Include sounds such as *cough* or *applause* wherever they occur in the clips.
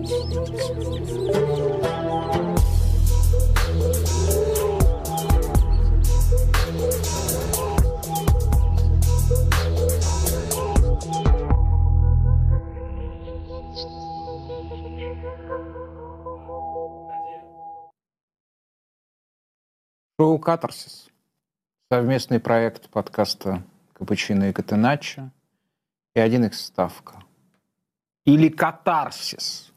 Шоу «Катарсис». Совместный проект подкаста «Капучино и Катеначо» и один их ставка. Или «Катарсис»,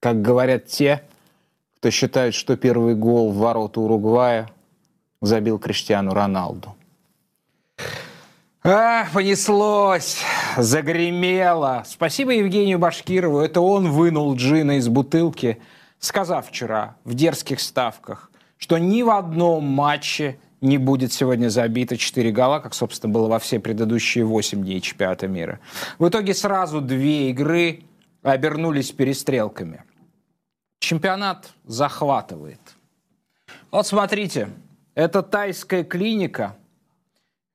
как говорят те, кто считает, что первый гол в ворота Уругвая забил Криштиану Роналду. А, понеслось, загремело. Спасибо Евгению Башкирову. Это он вынул джина из бутылки, сказав вчера в дерзких ставках, что ни в одном матче не будет сегодня забито 4 гола, как, собственно, было во все предыдущие 8 дней чемпионата мира. В итоге сразу две игры обернулись перестрелками. Чемпионат захватывает. Вот смотрите, это тайская клиника,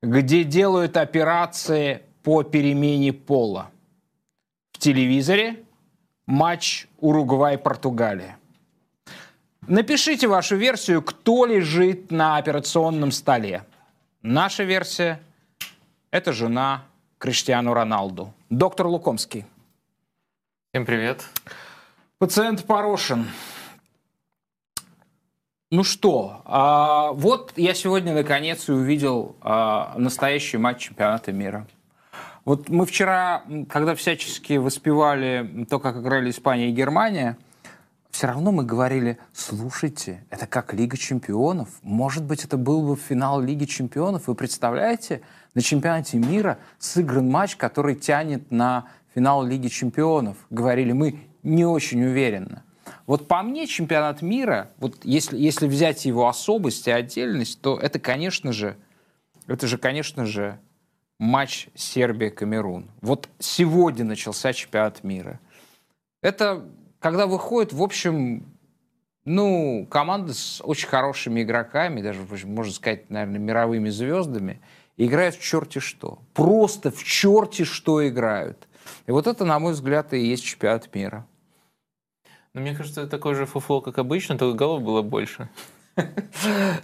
где делают операции по перемене пола. В телевизоре матч Уругвай-Португалия. Напишите вашу версию, кто лежит на операционном столе. Наша версия – это жена Криштиану Роналду. Доктор Лукомский. Всем привет. Пациент Порошин. Ну что, а, вот я сегодня наконец и увидел а, настоящий матч чемпионата мира. Вот мы вчера, когда всячески воспевали то, как играли Испания и Германия – все равно мы говорили, слушайте, это как Лига чемпионов. Может быть, это был бы финал Лиги чемпионов. Вы представляете, на чемпионате мира сыгран матч, который тянет на финал Лиги чемпионов. Говорили мы не очень уверенно. Вот по мне чемпионат мира, вот если, если взять его особость и отдельность, то это, конечно же, это же, конечно же, матч Сербия-Камерун. Вот сегодня начался чемпионат мира. Это когда выходит, в общем, ну, команда с очень хорошими игроками, даже, можно сказать, наверное, мировыми звездами, играют в черти что. Просто в черти что играют. И вот это, на мой взгляд, и есть чемпионат мира. Но мне кажется, это такой же фуфло, как обычно, только голов было больше.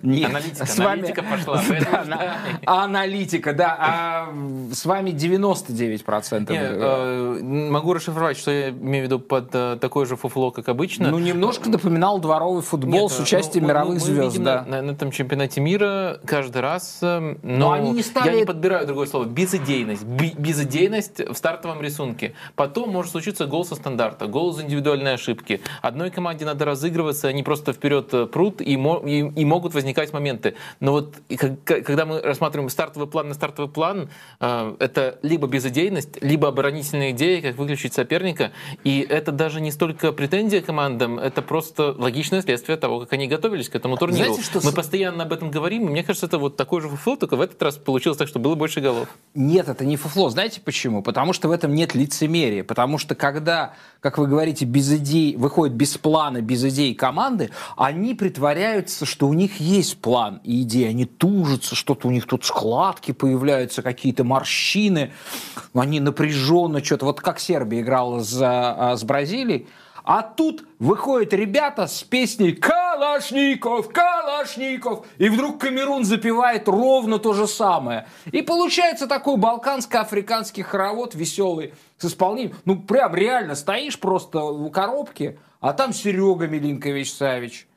Нет, аналитика, с аналитика вами... пошла. *laughs* Да, на... Аналитика, да. А с вами 99%. Нет, э, могу расшифровать, что я имею в виду под э, такой же фуфло, как обычно. Ну, немножко напоминал дворовый футбол Нет, с участием ну, мировых мы, звезд. Мы да. на, на этом чемпионате мира каждый раз, э, но, но они не стали... я не подбираю другое слово, безыдейность. Безыдейность в стартовом рисунке. Потом может случиться гол со стандарта, гол из индивидуальной ошибки. Одной команде надо разыгрываться, они просто вперед прут и и, и могут возникать моменты. Но вот когда мы рассматриваем стартовый план на стартовый план, э, это либо безыдейность, либо оборонительная идея, как выключить соперника. И это даже не столько претензия командам, это просто логичное следствие того, как они готовились к этому турниру. Знаете, что... Мы постоянно об этом говорим, и мне кажется, это вот такой же фуфло, только в этот раз получилось так, что было больше голов. Нет, это не фуфло. Знаете почему? Потому что в этом нет лицемерия. Потому что когда, как вы говорите, без идей, выходит без плана, без идей команды, они притворяются кажется, что у них есть план и идея. Они тужатся, что-то у них тут складки появляются, какие-то морщины. Они напряженно что-то. Вот как Сербия играла за, а, с Бразилией. А тут выходят ребята с песней «Калашников! Калашников!» И вдруг Камерун запевает ровно то же самое. И получается такой балканско-африканский хоровод веселый с исполнением. Ну, прям реально стоишь просто в коробке, а там Серега Милинкович-Савич –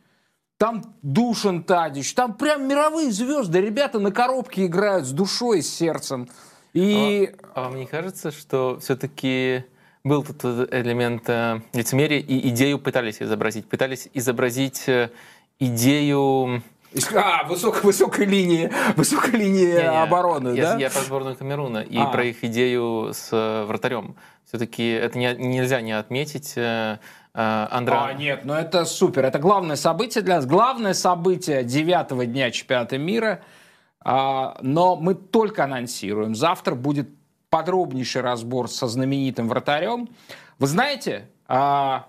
там Душан Тадич, там прям мировые звезды. Ребята на коробке играют с душой, с сердцем. И... А, а вам не кажется, что все-таки был тут элемент э, лицемерия и идею пытались изобразить? Пытались изобразить э, идею... А, высокой, высокой линии, высокой линии не, не, обороны, я, да? Я про сборную Камеруна и а. про их идею с э, вратарем. Все-таки это не, нельзя не отметить. Э, Андра... А, нет, ну это супер. Это главное событие для нас. Главное событие девятого дня чемпионата мира. А, но мы только анонсируем. Завтра будет подробнейший разбор со знаменитым вратарем. Вы знаете, а,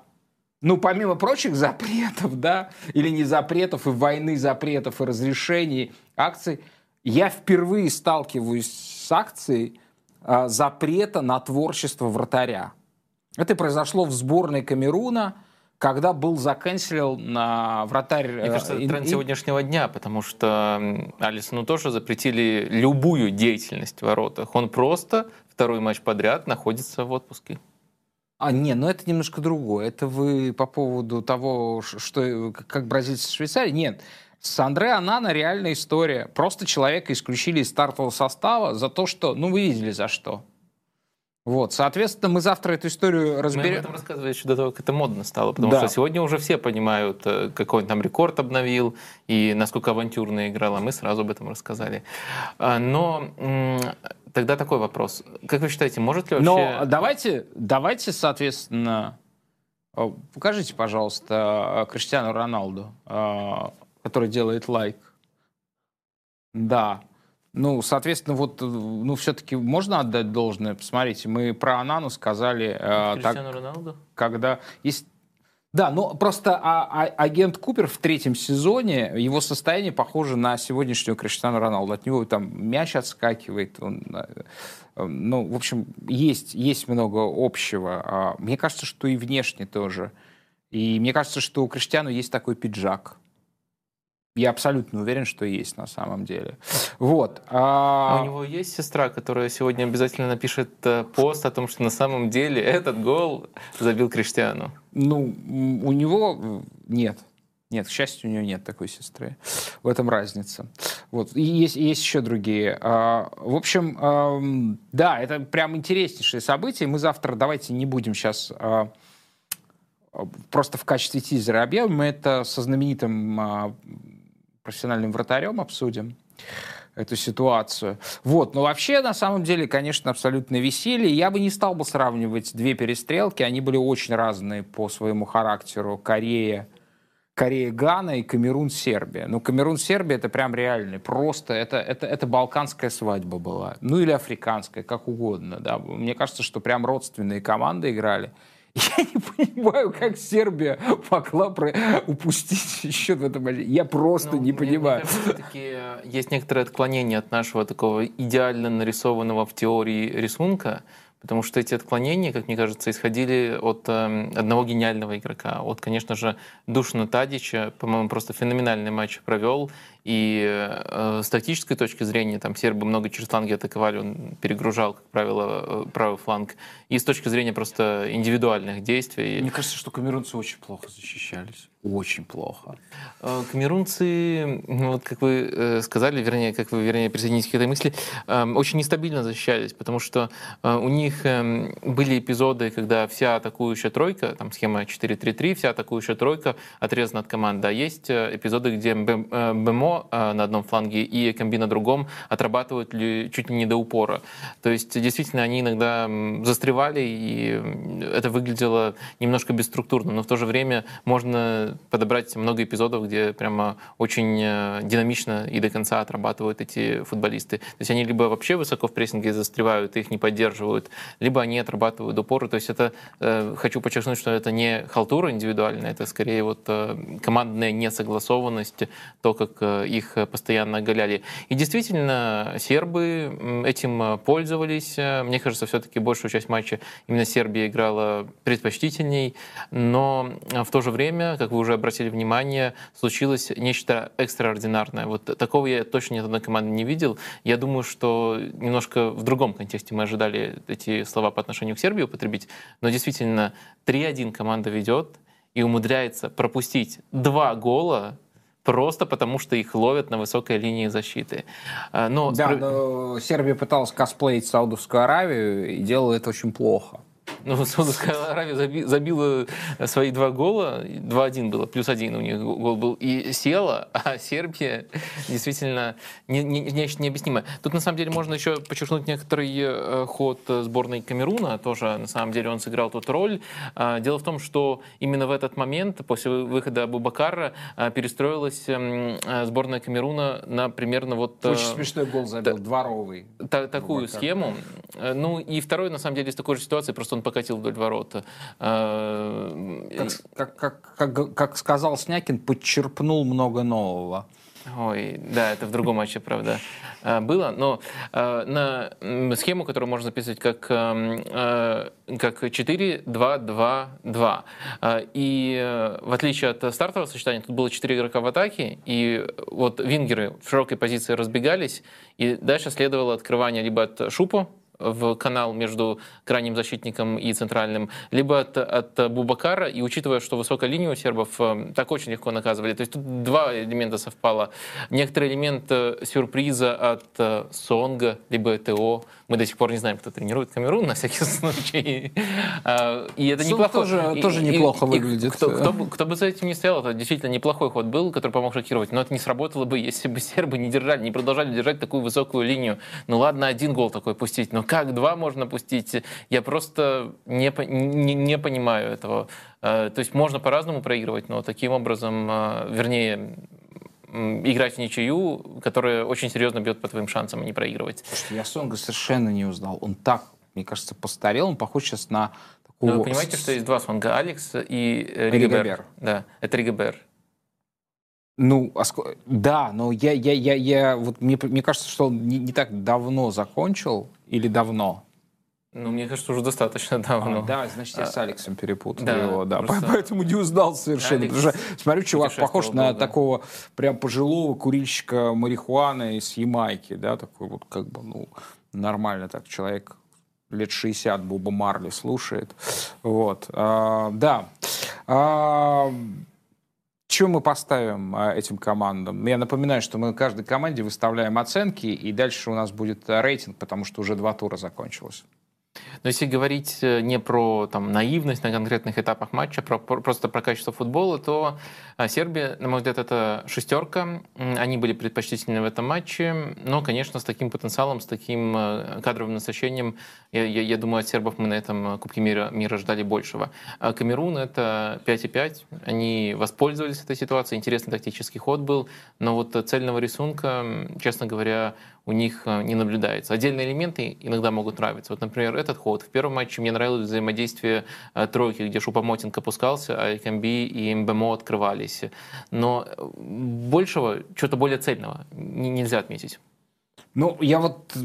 ну, помимо прочих запретов, да, или не запретов, и войны запретов, и разрешений акций, я впервые сталкиваюсь с акцией а, запрета на творчество вратаря. Это произошло в сборной Камеруна, когда был заканчивал на вратарь... Мне кажется, это тренд сегодняшнего дня, потому что Алисону тоже запретили любую деятельность в воротах. Он просто второй матч подряд находится в отпуске. А, не, ну это немножко другое. Это вы по поводу того, что как бразильцы в Швейцарии. Нет, с Андре Анана реальная история. Просто человека исключили из стартового состава за то, что... Ну, вы видели за что. Вот, соответственно, мы завтра эту историю разберем. Мы об этом рассказывали еще до того, как это модно стало, потому да. что сегодня уже все понимают, э, какой он там рекорд обновил и насколько авантюрно играл, а мы сразу об этом рассказали. А, но тогда такой вопрос. Как вы считаете, может ли вообще... Но давайте, давайте соответственно, э, покажите, пожалуйста, э, Криштиану Роналду, который делает лайк. Да. Ну, соответственно, вот, ну, все-таки можно отдать должное. Посмотрите, мы про Анану сказали... Э, так, Роналду? Когда... Есть, да, ну просто а, а, агент Купер в третьем сезоне, его состояние похоже на сегодняшнего Криштиану Роналду. От него там мяч отскакивает. Он, э, ну, в общем, есть, есть много общего. А, мне кажется, что и внешне тоже. И мне кажется, что у Криштиану есть такой пиджак. Я абсолютно уверен, что есть на самом деле. Вот. А... а у него есть сестра, которая сегодня обязательно напишет э, пост о том, что на самом деле этот гол забил Криштиану. Ну, у него э, нет. Нет, к счастью, у него нет такой сестры. В этом разница. Вот. И есть, есть еще другие. А, в общем, да, это прям интереснейшее событие. Мы завтра, давайте не будем сейчас а, просто в качестве тизера объявим. Мы это со знаменитым а, профессиональным вратарем обсудим эту ситуацию. Вот, но вообще, на самом деле, конечно, абсолютно веселье. Я бы не стал бы сравнивать две перестрелки, они были очень разные по своему характеру. Корея, Корея, Гана и Камерун, Сербия. Ну, Камерун, Сербия это прям реальный, просто это, это, это балканская свадьба была. Ну, или африканская, как угодно, да. Мне кажется, что прям родственные команды играли. Я не понимаю, как Сербия могла про... упустить счет в этом матче. Я просто ну, не понимаю. Мне все-таки э, есть некоторое отклонение от нашего такого идеально нарисованного в теории рисунка, потому что эти отклонения, как мне кажется, исходили от э, одного гениального игрока, от, конечно же, Душина Тадича, по-моему, просто феноменальный матч провел, и э, с тактической точки зрения, там сербы много через фланги атаковали, он перегружал, как правило, э, правый фланг. И с точки зрения просто индивидуальных действий. Мне кажется, что камерунцы очень плохо защищались. Очень плохо. Э, камерунцы, ну, вот как вы э, сказали, вернее, как вы, вернее, присоединитесь к этой мысли, эм, очень нестабильно защищались, потому что у них эм, были эпизоды, когда вся атакующая тройка, там схема 4-3-3, вся атакующая тройка отрезана от команды. А есть эпизоды, где Бемо Э, на одном фланге и Комби на другом отрабатывают ли, чуть ли не до упора. То есть действительно они иногда застревали, и это выглядело немножко бесструктурно, но в то же время можно подобрать много эпизодов, где прямо очень э, динамично и до конца отрабатывают эти футболисты. То есть они либо вообще высоко в прессинге застревают, их не поддерживают, либо они отрабатывают упоры. То есть это, э, хочу подчеркнуть, что это не халтура индивидуальная, это скорее вот командная несогласованность, то, как их постоянно оголяли. И действительно, сербы этим пользовались. Мне кажется, все-таки большую часть матча именно Сербия играла предпочтительней, но в то же время, как вы уже обратили внимание, случилось нечто экстраординарное. Вот такого я точно ни одной команды не видел. Я думаю, что немножко в другом контексте мы ожидали эти слова по отношению к Сербии употребить, но действительно 3-1 команда ведет и умудряется пропустить два гола просто потому, что их ловят на высокой линии защиты. А, но... Да, но Сербия пыталась косплеить Саудовскую Аравию и делала это очень плохо. Ну, Саудовская Аравия забила свои два гола, 2-1 было, плюс один у них гол был, и села, а Сербия действительно не, не, нечто необъяснимое. Тут, на самом деле, можно еще подчеркнуть некоторый э, ход сборной Камеруна, тоже, на самом деле, он сыграл тут роль. А, дело в том, что именно в этот момент, после выхода Абу-Бакара, а, перестроилась эм, э, сборная Камеруна на примерно вот... Э, Очень смешной гол забил, дворовый. Та, такую схему. Ну, и второй, на самом деле, из такой же ситуации, просто он покатил вдоль ворота. Как, как, как, как, как сказал Снякин, подчерпнул много нового. Ой, да, это в другом матче, правда, э, было. Но э, на схему, которую можно записывать как, эм, э, как 4-2-2-2. И в отличие от стартового сочетания, тут было 4 игрока в атаке, и вот вингеры в широкой позиции разбегались, и дальше следовало открывание либо от Шупо, в канал между крайним защитником и центральным, либо от, от Бубакара, и учитывая, что высокая линия у сербов, э, так очень легко наказывали. То есть тут два элемента совпало. Некоторый элемент э, сюрприза от э, Сонга, либо ТО. Мы до сих пор не знаем, кто тренирует Камерун, на всякий *laughs* случай. А, и это неплохо. Тоже, и, тоже неплохо и, выглядит. кто, кто, бы, кто бы за этим не стоял, это действительно неплохой ход был, который помог шокировать. Но это не сработало бы, если бы *laughs* сербы не держали, не продолжали держать такую высокую линию. Ну ладно, один гол такой пустить, но как два можно пустить? Я просто не, не, не понимаю этого. Э, то есть можно по-разному проигрывать, но таким образом, э, вернее, играть в ничью, которая очень серьезно бьет по твоим шансам, а не проигрывать. Слушайте, я Сонга совершенно не узнал. Он так, мне кажется, постарел, он похож сейчас на такого... Ну, вы понимаете, что есть два Сонга, Алекс и Ригобер. Ригобер. Да, это Ригобер. Ну, а ск... да, но я, я, я, я, вот мне, мне кажется, что он не, не так давно закончил или давно. Ну, мне кажется, уже достаточно давно. А, да, значит, я с а, Алексом перепутал да, его, да. Просто... *laughs* Поэтому не узнал совершенно. Алекс потому что, смотрю, чувак похож на долго. такого прям пожилого курильщика марихуаны из Ямайки, да, такой вот как бы, ну, нормально так человек лет 60 Буба Марли слушает. Вот. А, да. А, чем мы поставим а, этим командам? Я напоминаю, что мы каждой команде выставляем оценки, и дальше у нас будет а, рейтинг, потому что уже два тура закончилось. Но если говорить э, не про там, наивность на конкретных этапах матча, про, про, просто про качество футбола, то а, Сербия, на мой взгляд, это шестерка. Они были предпочтительны в этом матче, но, конечно, с таким потенциалом, с таким э, кадровым насыщением, я, я, я думаю, от сербов мы на этом э, Кубке мира, мира ждали большего. А Камерун — это 5,5. Они воспользовались этой ситуацией, интересный тактический ход был, но вот цельного рисунка, честно говоря, у них э, не наблюдается. Отдельные элементы иногда могут нравиться. Вот, например, этот ход. В первом матче мне нравилось взаимодействие э, тройки, где Шупомотинг опускался, а Экамби и МБМО открывались. Но э, большего, чего-то более цельного нельзя отметить. Ну, я вот,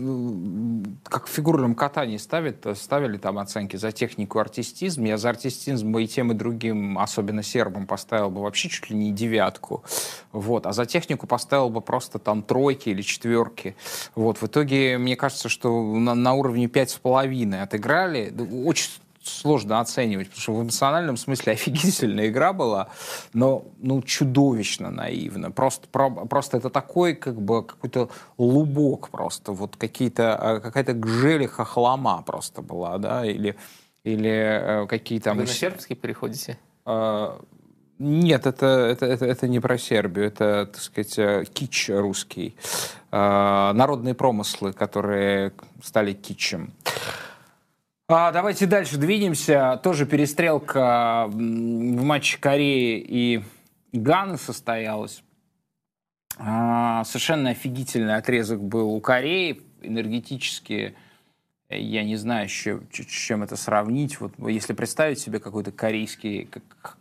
как в фигурном катании ставят, ставили там оценки за технику артистизм. Я за артистизм и тем, и другим, особенно сербам, поставил бы вообще чуть ли не девятку. Вот. А за технику поставил бы просто там тройки или четверки. Вот. В итоге, мне кажется, что на, на уровне пять с половиной отыграли. Очень сложно оценивать, потому что в эмоциональном смысле *laughs* офигительная игра была, но ну, чудовищно наивно. Просто, про, просто это такой как бы какой-то лубок просто, вот какие-то, а, какая-то гжелиха хлама просто была, да, или, или э, какие-то... Вы на сербский переходите? А, нет, это, это, это, это не про Сербию, это, так сказать, э, кич русский. А, народные промыслы, которые стали кичем. А, давайте дальше двинемся. Тоже перестрелка в матче Кореи и Ганы состоялась. А, совершенно офигительный отрезок был у Кореи. Энергетически, я не знаю, с чем, это сравнить. Вот если представить себе какой-то корейский,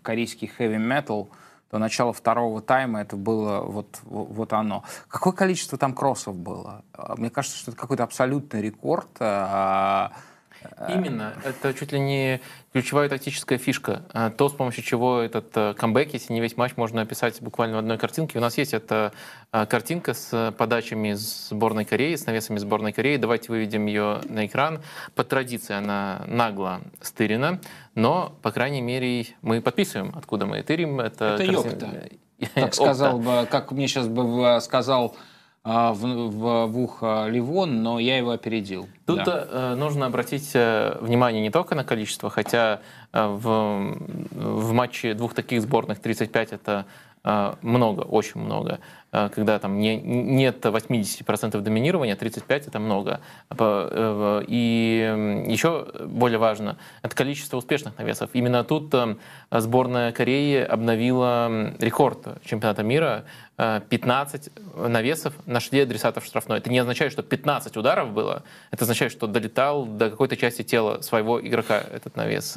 корейский heavy metal, то начало второго тайма это было вот, вот оно. Какое количество там кроссов было? Мне кажется, что это какой-то абсолютный рекорд. А, Именно. Это чуть ли не ключевая тактическая фишка. А, то, с помощью чего этот э, камбэк, если не весь матч, можно описать буквально в одной картинке. У нас есть эта а, картинка с подачами сборной Кореи, с навесами сборной Кореи. Давайте выведем ее на экран. По традиции она нагло стырена, но, по крайней мере, мы подписываем, откуда мы тырим. Это, это картин... Как *laughs* сказал бы, как мне сейчас бы сказал а, в, в, в ухо Ливон, но я его опередил. Тут да. Э, нужно обратить э, внимание не только на количество, хотя э, в, в матче двух таких сборных 35 это много, очень много. Э, когда там не, нет 80% доминирования, 35% это много. Э, и еще более важно, это количество успешных навесов. Именно тут э, сборная Кореи обновила рекорд чемпионата мира. 15 навесов нашли адресатов штрафной. Это не означает, что 15 ударов было, это означает, что долетал до какой-то части тела своего игрока этот навес.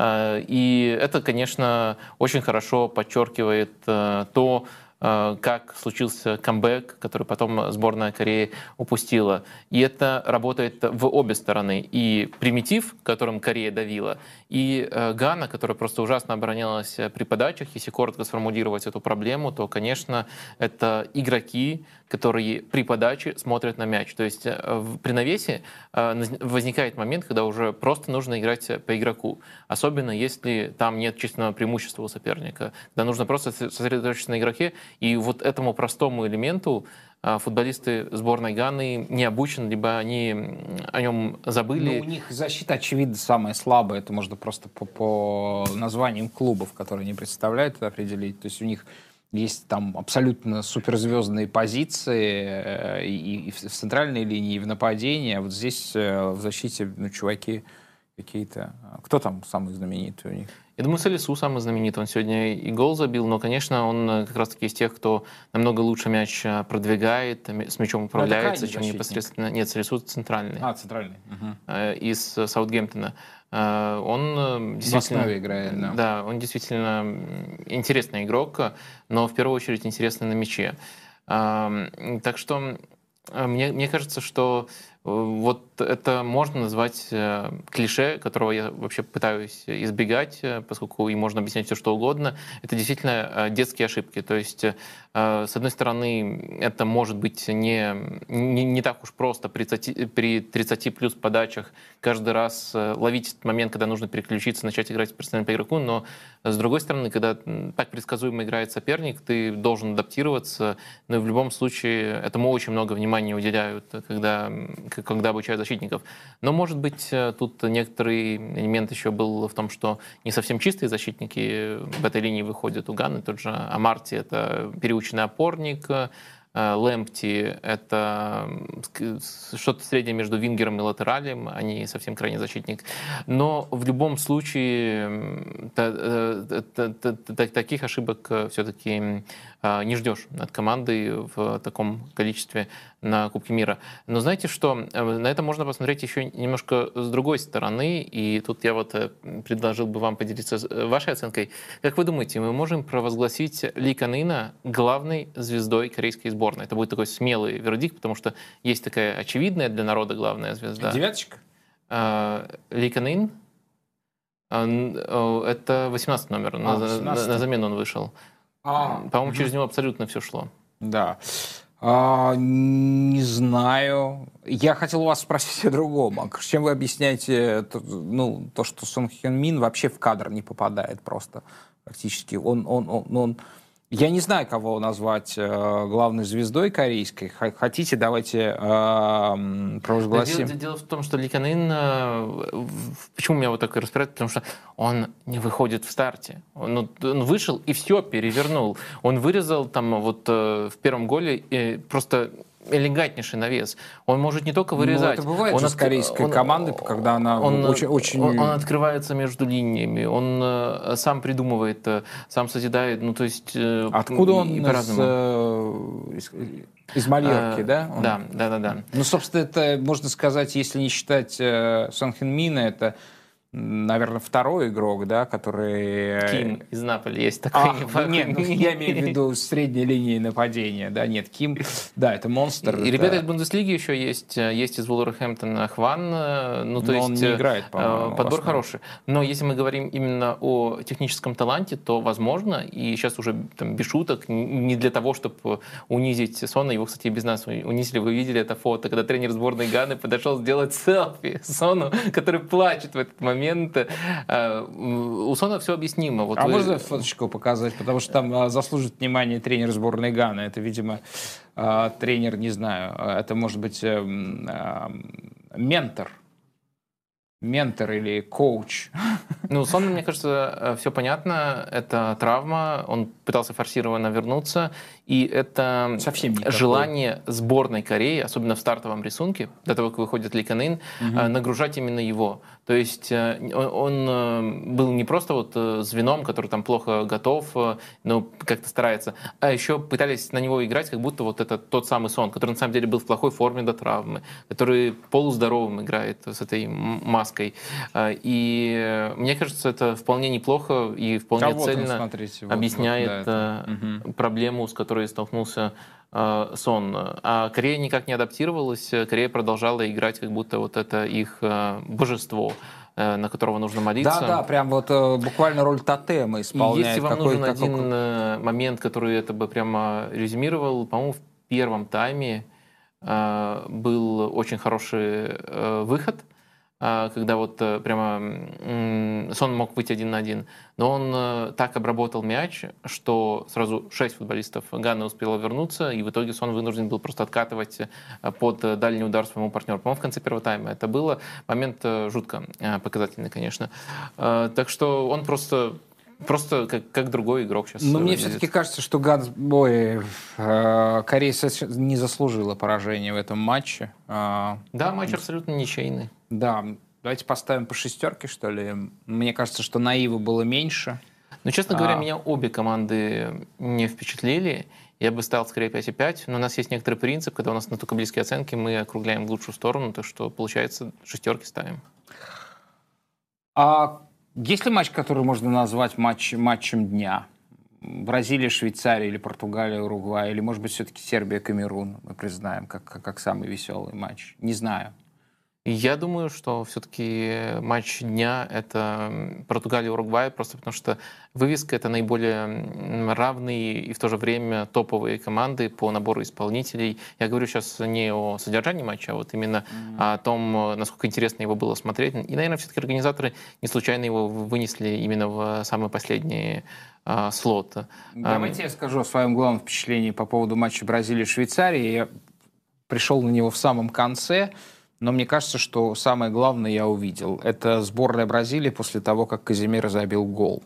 И это, конечно, очень хорошо подчеркивает то, как случился камбэк, который потом сборная Кореи упустила. И это работает в обе стороны. И примитив, которым Корея давила, и э, Гана, которая просто ужасно оборонялась при подачах. Если коротко сформулировать эту проблему, то, конечно, это игроки, которые при подаче смотрят на мяч. То есть при навесе возникает момент, когда уже просто нужно играть по игроку. Особенно если там нет численного преимущества у соперника. Да нужно просто сосредоточиться на игроке. И вот этому простому элементу а, футболисты сборной Ганы не обучены, либо они о нем забыли. Ну, у них защита, очевидно, самая слабая. Это можно просто по, по названиям клубов, которые они представляют, определить. То есть у них есть там абсолютно суперзвездные позиции э, и, и в центральной линии, и в нападении. А вот здесь э, в защите ну, чуваки какие-то. Кто там самый знаменитый у них? Я думаю, Салису самый знаменитый. Он сегодня и гол забил, но, конечно, он э, как раз-таки из тех, кто намного лучше мяч э, продвигает, с мячом управляется, чем непосредственно... Нет, Салису центральный. А, центральный. Угу. Из Саутгемптона. Он действительно... В играет, да. Да, он действительно интересный игрок, но в первую очередь интересный на мяче. Так что мне, мне кажется, что вот это можно назвать э, клише, которого я вообще пытаюсь избегать, э, поскольку и можно объяснять все, что угодно. Это действительно э, детские ошибки. То есть, с одной стороны, это может быть не, не, не так уж просто при 30, при 30 плюс подачах каждый раз ловить этот момент, когда нужно переключиться, начать играть персонально по игроку, но с другой стороны, когда так предсказуемо играет соперник, ты должен адаптироваться, но в любом случае этому очень много внимания уделяют, когда когда обучают защитников. Но, может быть, э, тут некоторый элемент еще был в том, что не совсем чистые защитники в этой линии выходят. У Ганы тот же Амарти — это переученный опорник, Э, Лэмпти — это что-то среднее между вингером и латералем, а не совсем крайний защитник. Но в любом случае э, таких ошибок э, все-таки не ждешь от команды в таком количестве на Кубке мира. Но знаете что, на это можно посмотреть еще немножко с другой стороны, и тут я вот предложил бы вам поделиться вашей оценкой. Как вы думаете, мы можем провозгласить Ли Канына главной звездой корейской сборной. Это будет такой смелый вердикт, потому что есть такая очевидная для народа главная звезда. Девяточка? Ли Канин. А, это 18 номер. А, на, 18. на замену он вышел. А, По-моему, угу. через него абсолютно все шло. Да. А, не знаю. Я хотел у вас спросить о другом. А чем вы объясняете ну, то, что Сон Хён Мин вообще в кадр не попадает просто практически? Он, он, он, он я не знаю, кого назвать э, главной звездой корейской. Хотите, давайте э, провозгласим. дело, дело в том, что Ли Канин, э, почему меня вот так распирает, потому что он не выходит в старте. Он, он вышел и все перевернул. Он вырезал там вот э, в первом голе э, просто элегантнейший навес. Он может не только вырезать. Ну, это бывает он же с корейской он, командой, когда она он, очень... очень... Он, он открывается между линиями, он э, сам придумывает, э, сам созидает, ну то есть... Э, Откуда он из, э, из, из Мальорки, а, да? Он... Да, да, да, да. Ну, собственно, это, можно сказать, если не считать э, Сон Хин Мина, это наверное, второй игрок, да, который... Э, Ким из Наполи есть такой. А, нет, ну, я имею в виду средней линии нападения, да, нет, Ким, да, это монстр. И это... ребята из Бундеслиги еще есть, э, есть из Вулверхэмптона Хван, э, ну то Но есть... он не играет, по Подбор хороший. Но если мы говорим именно о техническом таланте, то возможно, и сейчас уже там, без шуток, не для того, чтобы унизить Сона, его, кстати, без нас унизили, вы видели это фото, когда тренер сборной Ганы подошел сделать селфи Сону, который плачет в этот момент момент. Э, у Сона все объяснимо. Вот а вы... можно фоточку показать? Потому что там а, заслужит внимание тренер сборной Ганы. Это, видимо, а, тренер, не знаю, это может быть ментор ментор или коуч? *laughs* Ну, Сон, мне кажется, э, все понятно. Это травма. Он пытался форсированно вернуться. И это Совсем желание сборной Кореи, особенно в стартовом рисунке, до того, как выходит Ли Канин, угу. нагружать именно его. То есть э, он был не просто вот звеном, который там плохо готов, но как-то старается, а еще пытались на него играть, как будто вот это тот самый Сон, который на самом деле был в плохой форме до травмы, который полуздоровым играет с этой маской. И мне кажется, это вполне неплохо и вполне а цельно смотрите, вот, объясняет вот, угу. проблему, с которой столкнулся сон. А Корея никак не адаптировалась, Корея продолжала играть, как будто вот это их божество. Э, на которого нужно молиться. Да, да, прям вот э, буквально роль тотема исполняет. И если вам нужен какой... один э, момент, который это бы прямо резюмировал, по-моему, в первом тайме был очень хороший выход – когда вот э, прямо Сон мог выйти один на один. Но он э, так обработал мяч, что сразу шесть футболистов Ганны успело вернуться, и в итоге Сон вынужден был просто откатывать э, под дальний удар своему партнеру. По-моему, в конце первого тайма это было. Момент жутко показательный, конечно. Так что он просто Просто как, как другой игрок сейчас. Но мне все-таки кажется, что Ганс, ой, э, Корея не заслужила поражения в этом матче. Э, да, матч абсолютно ничейный. Да, давайте поставим по шестерке, что ли. Мне кажется, что наива было меньше. Ну, честно говоря, а... меня обе команды не впечатлили. Я бы ставил скорее 5,5, но у нас есть некоторый принцип, когда у нас настолько близкие оценки, мы округляем в лучшую сторону, то что получается шестерки ставим. А есть ли матч, который можно назвать матч, матчем дня? Бразилия, Швейцария или Португалия, Уругвай, или, может быть, все-таки Сербия, Камерун, мы признаем, как, как, как самый веселый матч. Не знаю. Я думаю, что все-таки матч дня — это Португалия-Уругвай, просто потому что вывеска — это наиболее равные и в то же время топовые команды по набору исполнителей. Я говорю сейчас не о содержании матча, а вот именно mm-hmm. о том, насколько интересно его было смотреть. И, наверное, все-таки организаторы не случайно его вынесли именно в самый последний а, слот. Давайте я скажу о своем главном впечатлении по поводу матча Бразилии-Швейцарии. Я пришел на него в самом конце — но мне кажется, что самое главное я увидел. Это сборная Бразилии после того, как Казимир забил гол.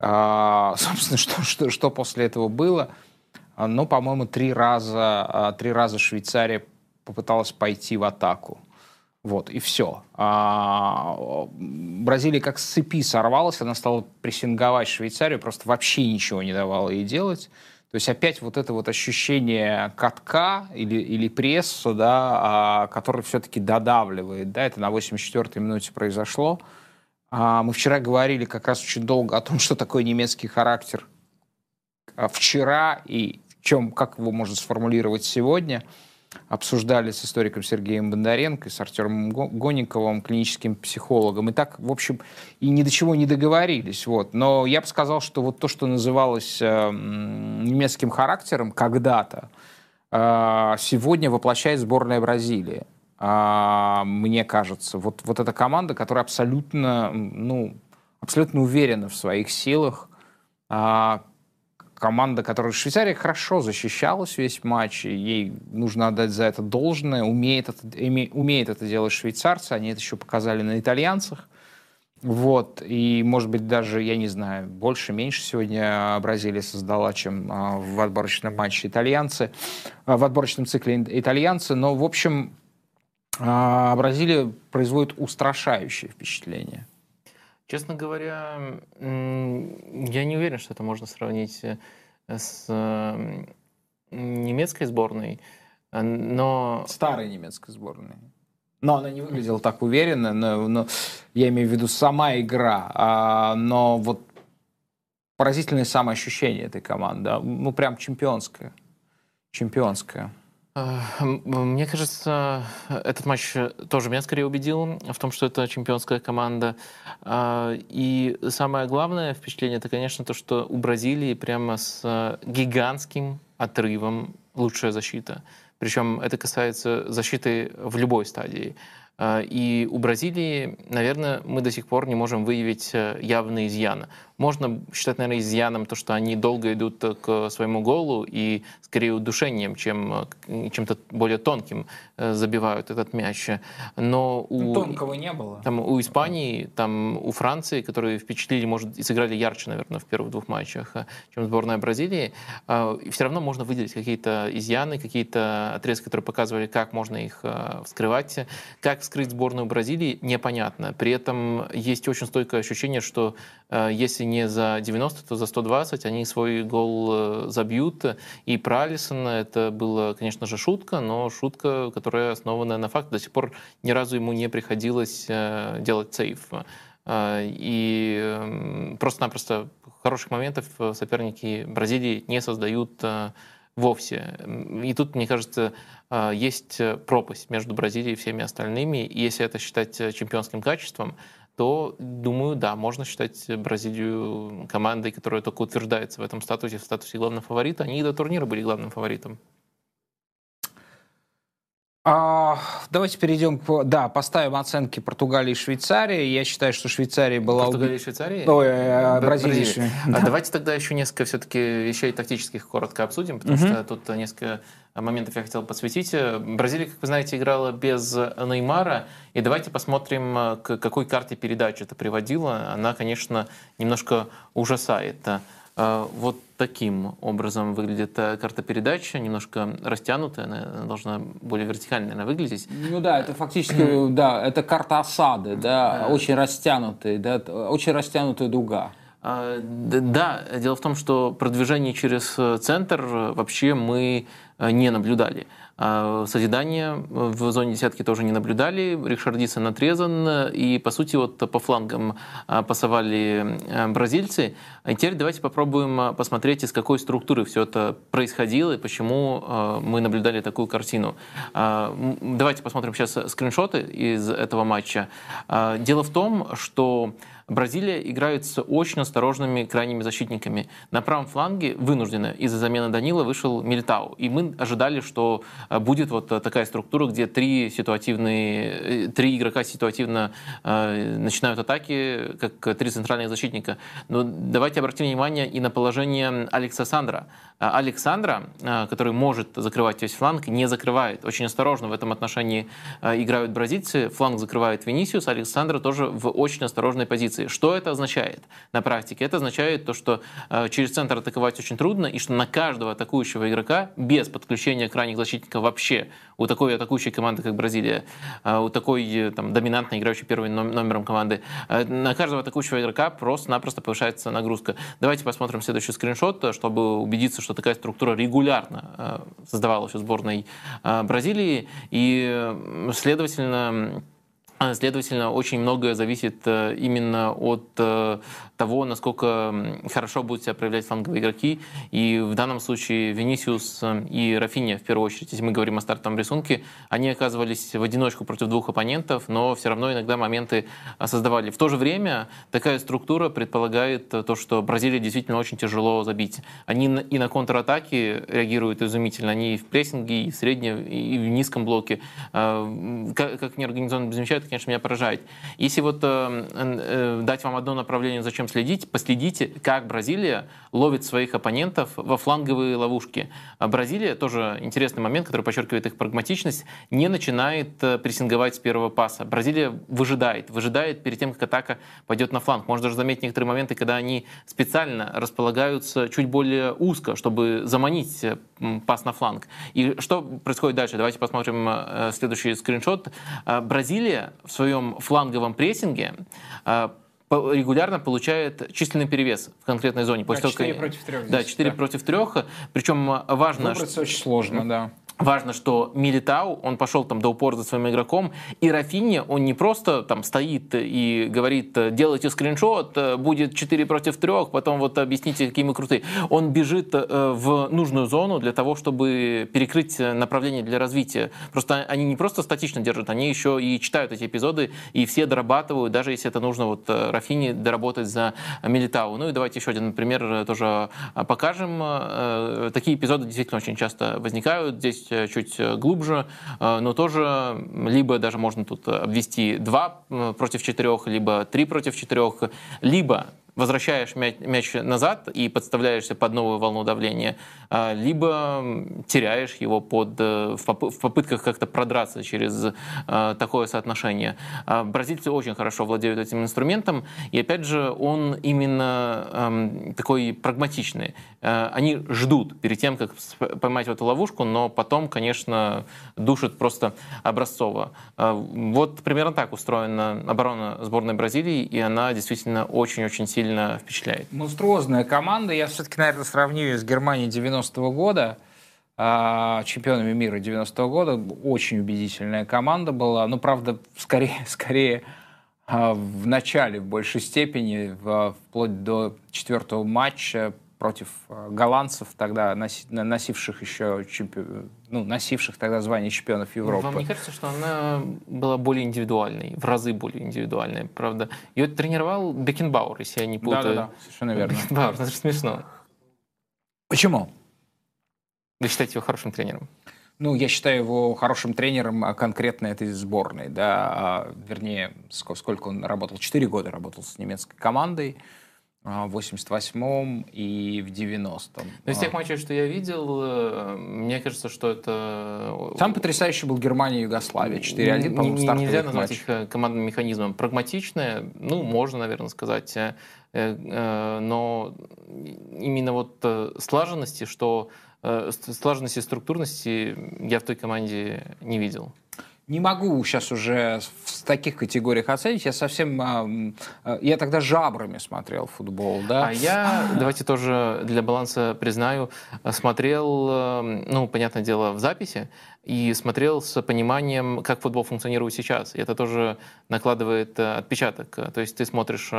А, *laughs* собственно, что, что, что после этого было? Ну, по-моему, три раза, а, три раза Швейцария попыталась пойти в атаку. Вот, и все. А, Бразилия как с цепи сорвалась, она стала прессинговать Швейцарию, просто вообще ничего не давала ей делать. То есть опять вот это вот ощущение катка или, или пресса, да, а, который все-таки додавливает, да, это на 84-й минуте произошло. А, мы вчера говорили как раз очень долго о том, *laughs* что такое немецкий характер а, вчера и в чем, как его можно сформулировать сегодня – обсуждали с историком Сергеем Бондаренко, с Артемом Гонниковым, клиническим психологом. И так, в общем, и ни до чего не договорились. Вот. Но я бы сказал, что вот то, что называлось э, немецким характером когда-то, э, сегодня воплощает сборная Бразилии. Э, мне кажется. Вот, вот эта команда, которая абсолютно, ну, абсолютно уверена в своих силах, э, команда, которая Швейцария хорошо защищалась весь матч, ей нужно отдать за это должное, умеет это, умеет это делать швейцарцы, они это еще показали на итальянцах. Вот, и, может быть, даже, я не знаю, больше-меньше сегодня Бразилия создала, чем а, в отборочном матче итальянцы, а, в отборочном цикле итальянцы, но, в общем, а, Бразилия производит устрашающее впечатление. Честно говоря, я не уверен, что это можно сравнить э, с немецкой сборной, э, но... Старой немецкой сборной. Но она не выглядела так уверенно, но, но я имею в виду сама игра. А, но вот поразительное самоощущение этой команды. Ну, прям чемпионское. Чемпионское. Мне кажется, этот матч тоже меня скорее убедил в том, что это чемпионская команда. А, и самое главное впечатление, это, конечно, то, что у Бразилии прямо с гигантским отрывом лучшая защита. Причем это касается защиты в любой стадии. А, и у Бразилии, наверное, мы до сих пор не можем выявить э, явные изъяны. Можно считать, наверное, изъяном то, что они долго идут к своему голу и скорее удушением, чем э, чем-то более тонким э, забивают этот мяч. Но у, ну, Тонкого не было. Там, у Испании, там, у Франции, которые впечатлили, может, и сыграли ярче, наверное, в первых двух матчах, э, чем сборная Бразилии, все равно можно выделить какие-то изъяны, какие-то отрезки, которые показывали, как можно их вскрывать, как скрыть сборную Бразилии, непонятно. При этом есть очень стойкое ощущение, что э, если не за 90, то за 120 они свой гол э, забьют. И про Алисона это была, конечно же, шутка, но шутка, которая основана на факте. До сих пор ни разу ему не приходилось э, делать сейф. И эм, просто-напросто хороших моментов соперники Бразилии не создают вовсе. И тут, мне кажется, есть пропасть между Бразилией и всеми остальными. И если это считать э, чемпионским качеством, то, думаю, да, можно считать Бразилию командой, которая только утверждается в этом статусе, в статусе главного фаворита. Они до турнира были главным фаворитом. А, давайте перейдем к... Да, поставим оценки Португалии и Швейцарии. Я считаю, что Швейцария была... Португалия и Швейцария? Ой, э, Бразилия. Бразилия. Да. А давайте тогда еще несколько все-таки вещей тактических коротко обсудим, потому угу. что тут несколько моментов я хотел посвятить. Бразилия, как вы знаете, играла без Неймара. И давайте посмотрим, к какой карте передач это приводило. Она, конечно, немножко ужасает. А, вот таким образом выглядит э, карта передачи, немножко растянутая, она должна более вертикально наверное, выглядеть. Ну да, это фактически, *clears throat* да, это карта осады, да, очень растянутая, да, очень растянутая дуга. А, да, дело в том, что продвижение через э, центр вообще мы э, не наблюдали. А, созидания в зоне десятки тоже не наблюдали. Ришардисон отрезан. И, по сути, вот по флангам а, пасовали а, бразильцы. И теперь давайте попробуем посмотреть, из какой структуры все это происходило и почему мы наблюдали такую картину. Давайте посмотрим сейчас скриншоты из этого матча. Дело в том, что Бразилия играет с очень осторожными крайними защитниками. На правом фланге вынужденно из-за замены Данила вышел Мильтау. И мы ожидали, что э, будет вот э, такая структура, где три ситуативные, э, три игрока ситуативно э, начинают атаки, как три центральных защитника. Но давайте обратим внимание и на положение Алекса Сандра. Александра, который может закрывать весь фланг, не закрывает. Очень осторожно в этом отношении играют бразильцы. Фланг закрывает Венисиус, Александра тоже в очень осторожной позиции. Что это означает на практике? Это означает то, что через центр атаковать очень трудно, и что на каждого атакующего игрока без подключения крайних защитников вообще у такой атакующей команды, как Бразилия, э, у такой э, там, доминантной играющей первым номером команды, на каждого атакующего игрока просто-напросто повышается нагрузка. Давайте посмотрим следующий скриншот, чтобы убедиться, что такая структура регулярно создавалась у сборной Бразилии, и, следовательно, Следовательно, очень многое зависит э, именно от э, того, насколько хорошо будут себя проявлять фланговые игроки. И в данном случае Венисиус э, и Рафиня, в первую очередь, если мы говорим о стартовом рисунке, они оказывались в одиночку против двух оппонентов, но все равно иногда моменты создавали. В то же время такая структура предполагает то, что Бразилии действительно очень тяжело забить. Они и на контратаки реагируют изумительно. Они и в прессинге, и в среднем, и в низком блоке. Как неорганизованно замечают, конечно, меня поражает. Если вот э, э, дать вам одно направление, зачем следить, последите, как Бразилия ловит своих оппонентов во фланговые ловушки. А Бразилия, тоже интересный момент, который подчеркивает их прагматичность, не начинает э, прессинговать с первого паса. Бразилия выжидает, выжидает перед тем, как атака пойдет на фланг. Можно даже заметить некоторые моменты, когда они специально располагаются чуть более узко, чтобы заманить э, пас на фланг. И что происходит дальше? Давайте посмотрим э, следующий скриншот. Бразилия в своем фланговом прессинге э, регулярно получает численный перевес в конкретной зоне. После да, 4 того, против 3. Да, 4 да. против 3. Причем важно... Выбраться что... очень сложно, да. Важно, что Милитау, он пошел там до упора за своим игроком, и Рафинья, он не просто там стоит и говорит, делайте скриншот, будет 4 против 3, потом вот объясните, какие мы крутые. Он бежит э, в нужную зону для того, чтобы перекрыть направление для развития. Просто они не просто статично держат, они еще и читают эти эпизоды, и все дорабатывают, даже если это нужно вот э, Рафини доработать за Милитау. Ну и давайте еще один пример тоже покажем. Э, такие эпизоды действительно очень часто возникают. Здесь есть э, чуть э, глубже, э, но тоже либо даже можно тут обвести 2 против 4, либо 3 против 4, либо возвращаешь мяч, назад и подставляешься под новую волну давления, а, либо теряешь его под, э, в попытках как-то продраться через а, такое соотношение. А, бразильцы очень хорошо владеют этим инструментом, и опять же, он именно такой прагматичный. Они ждут перед тем, как поймать в эту ловушку, но потом, конечно, душат просто образцово. Вот примерно так устроена оборона сборной Бразилии, и она действительно очень-очень сильно впечатляет. Монструозная команда. Я все-таки, наверное, сравню ее с Германией 90-го года, а, чемпионами мира 90-го года. Очень убедительная команда была. Ну, правда, скорее, *laughs* скорее а, в начале, в большей степени, вплоть до четвертого матча против а, голландцев, тогда носивших еще чемпи... ну, носивших тогда звание чемпионов Европы. Вам не кажется, что она была более индивидуальной, в разы более индивидуальной, правда? Ее тренировал Бекенбауэр, если я не путаю. Да-да-да, совершенно верно. Бекенбауэр, это же смешно. Почему? Вы считаете его хорошим тренером? Ну, я считаю его хорошим тренером а конкретно этой сборной, да, а, вернее, сколько он работал, четыре года работал с немецкой командой, в 88-м и в 90-м. Но из тех матчей, что я видел, э, мне кажется, что это... Э, потрясающий был Германия и Югославия. 4-1, по-моему, Нельзя назвать матч. их э, командным механизмом. Прагматичное, ну, можно, наверное, сказать. Но именно вот слаженности, что слаженности и структурности я в той команде не видел не могу сейчас уже в таких категориях оценить. Я совсем... А, я тогда жабрами смотрел футбол, да? А я, давайте тоже для баланса признаю, смотрел, ну, понятное дело, в записи, и смотрел с пониманием, как футбол функционирует сейчас. И это тоже накладывает э, отпечаток. То есть ты смотришь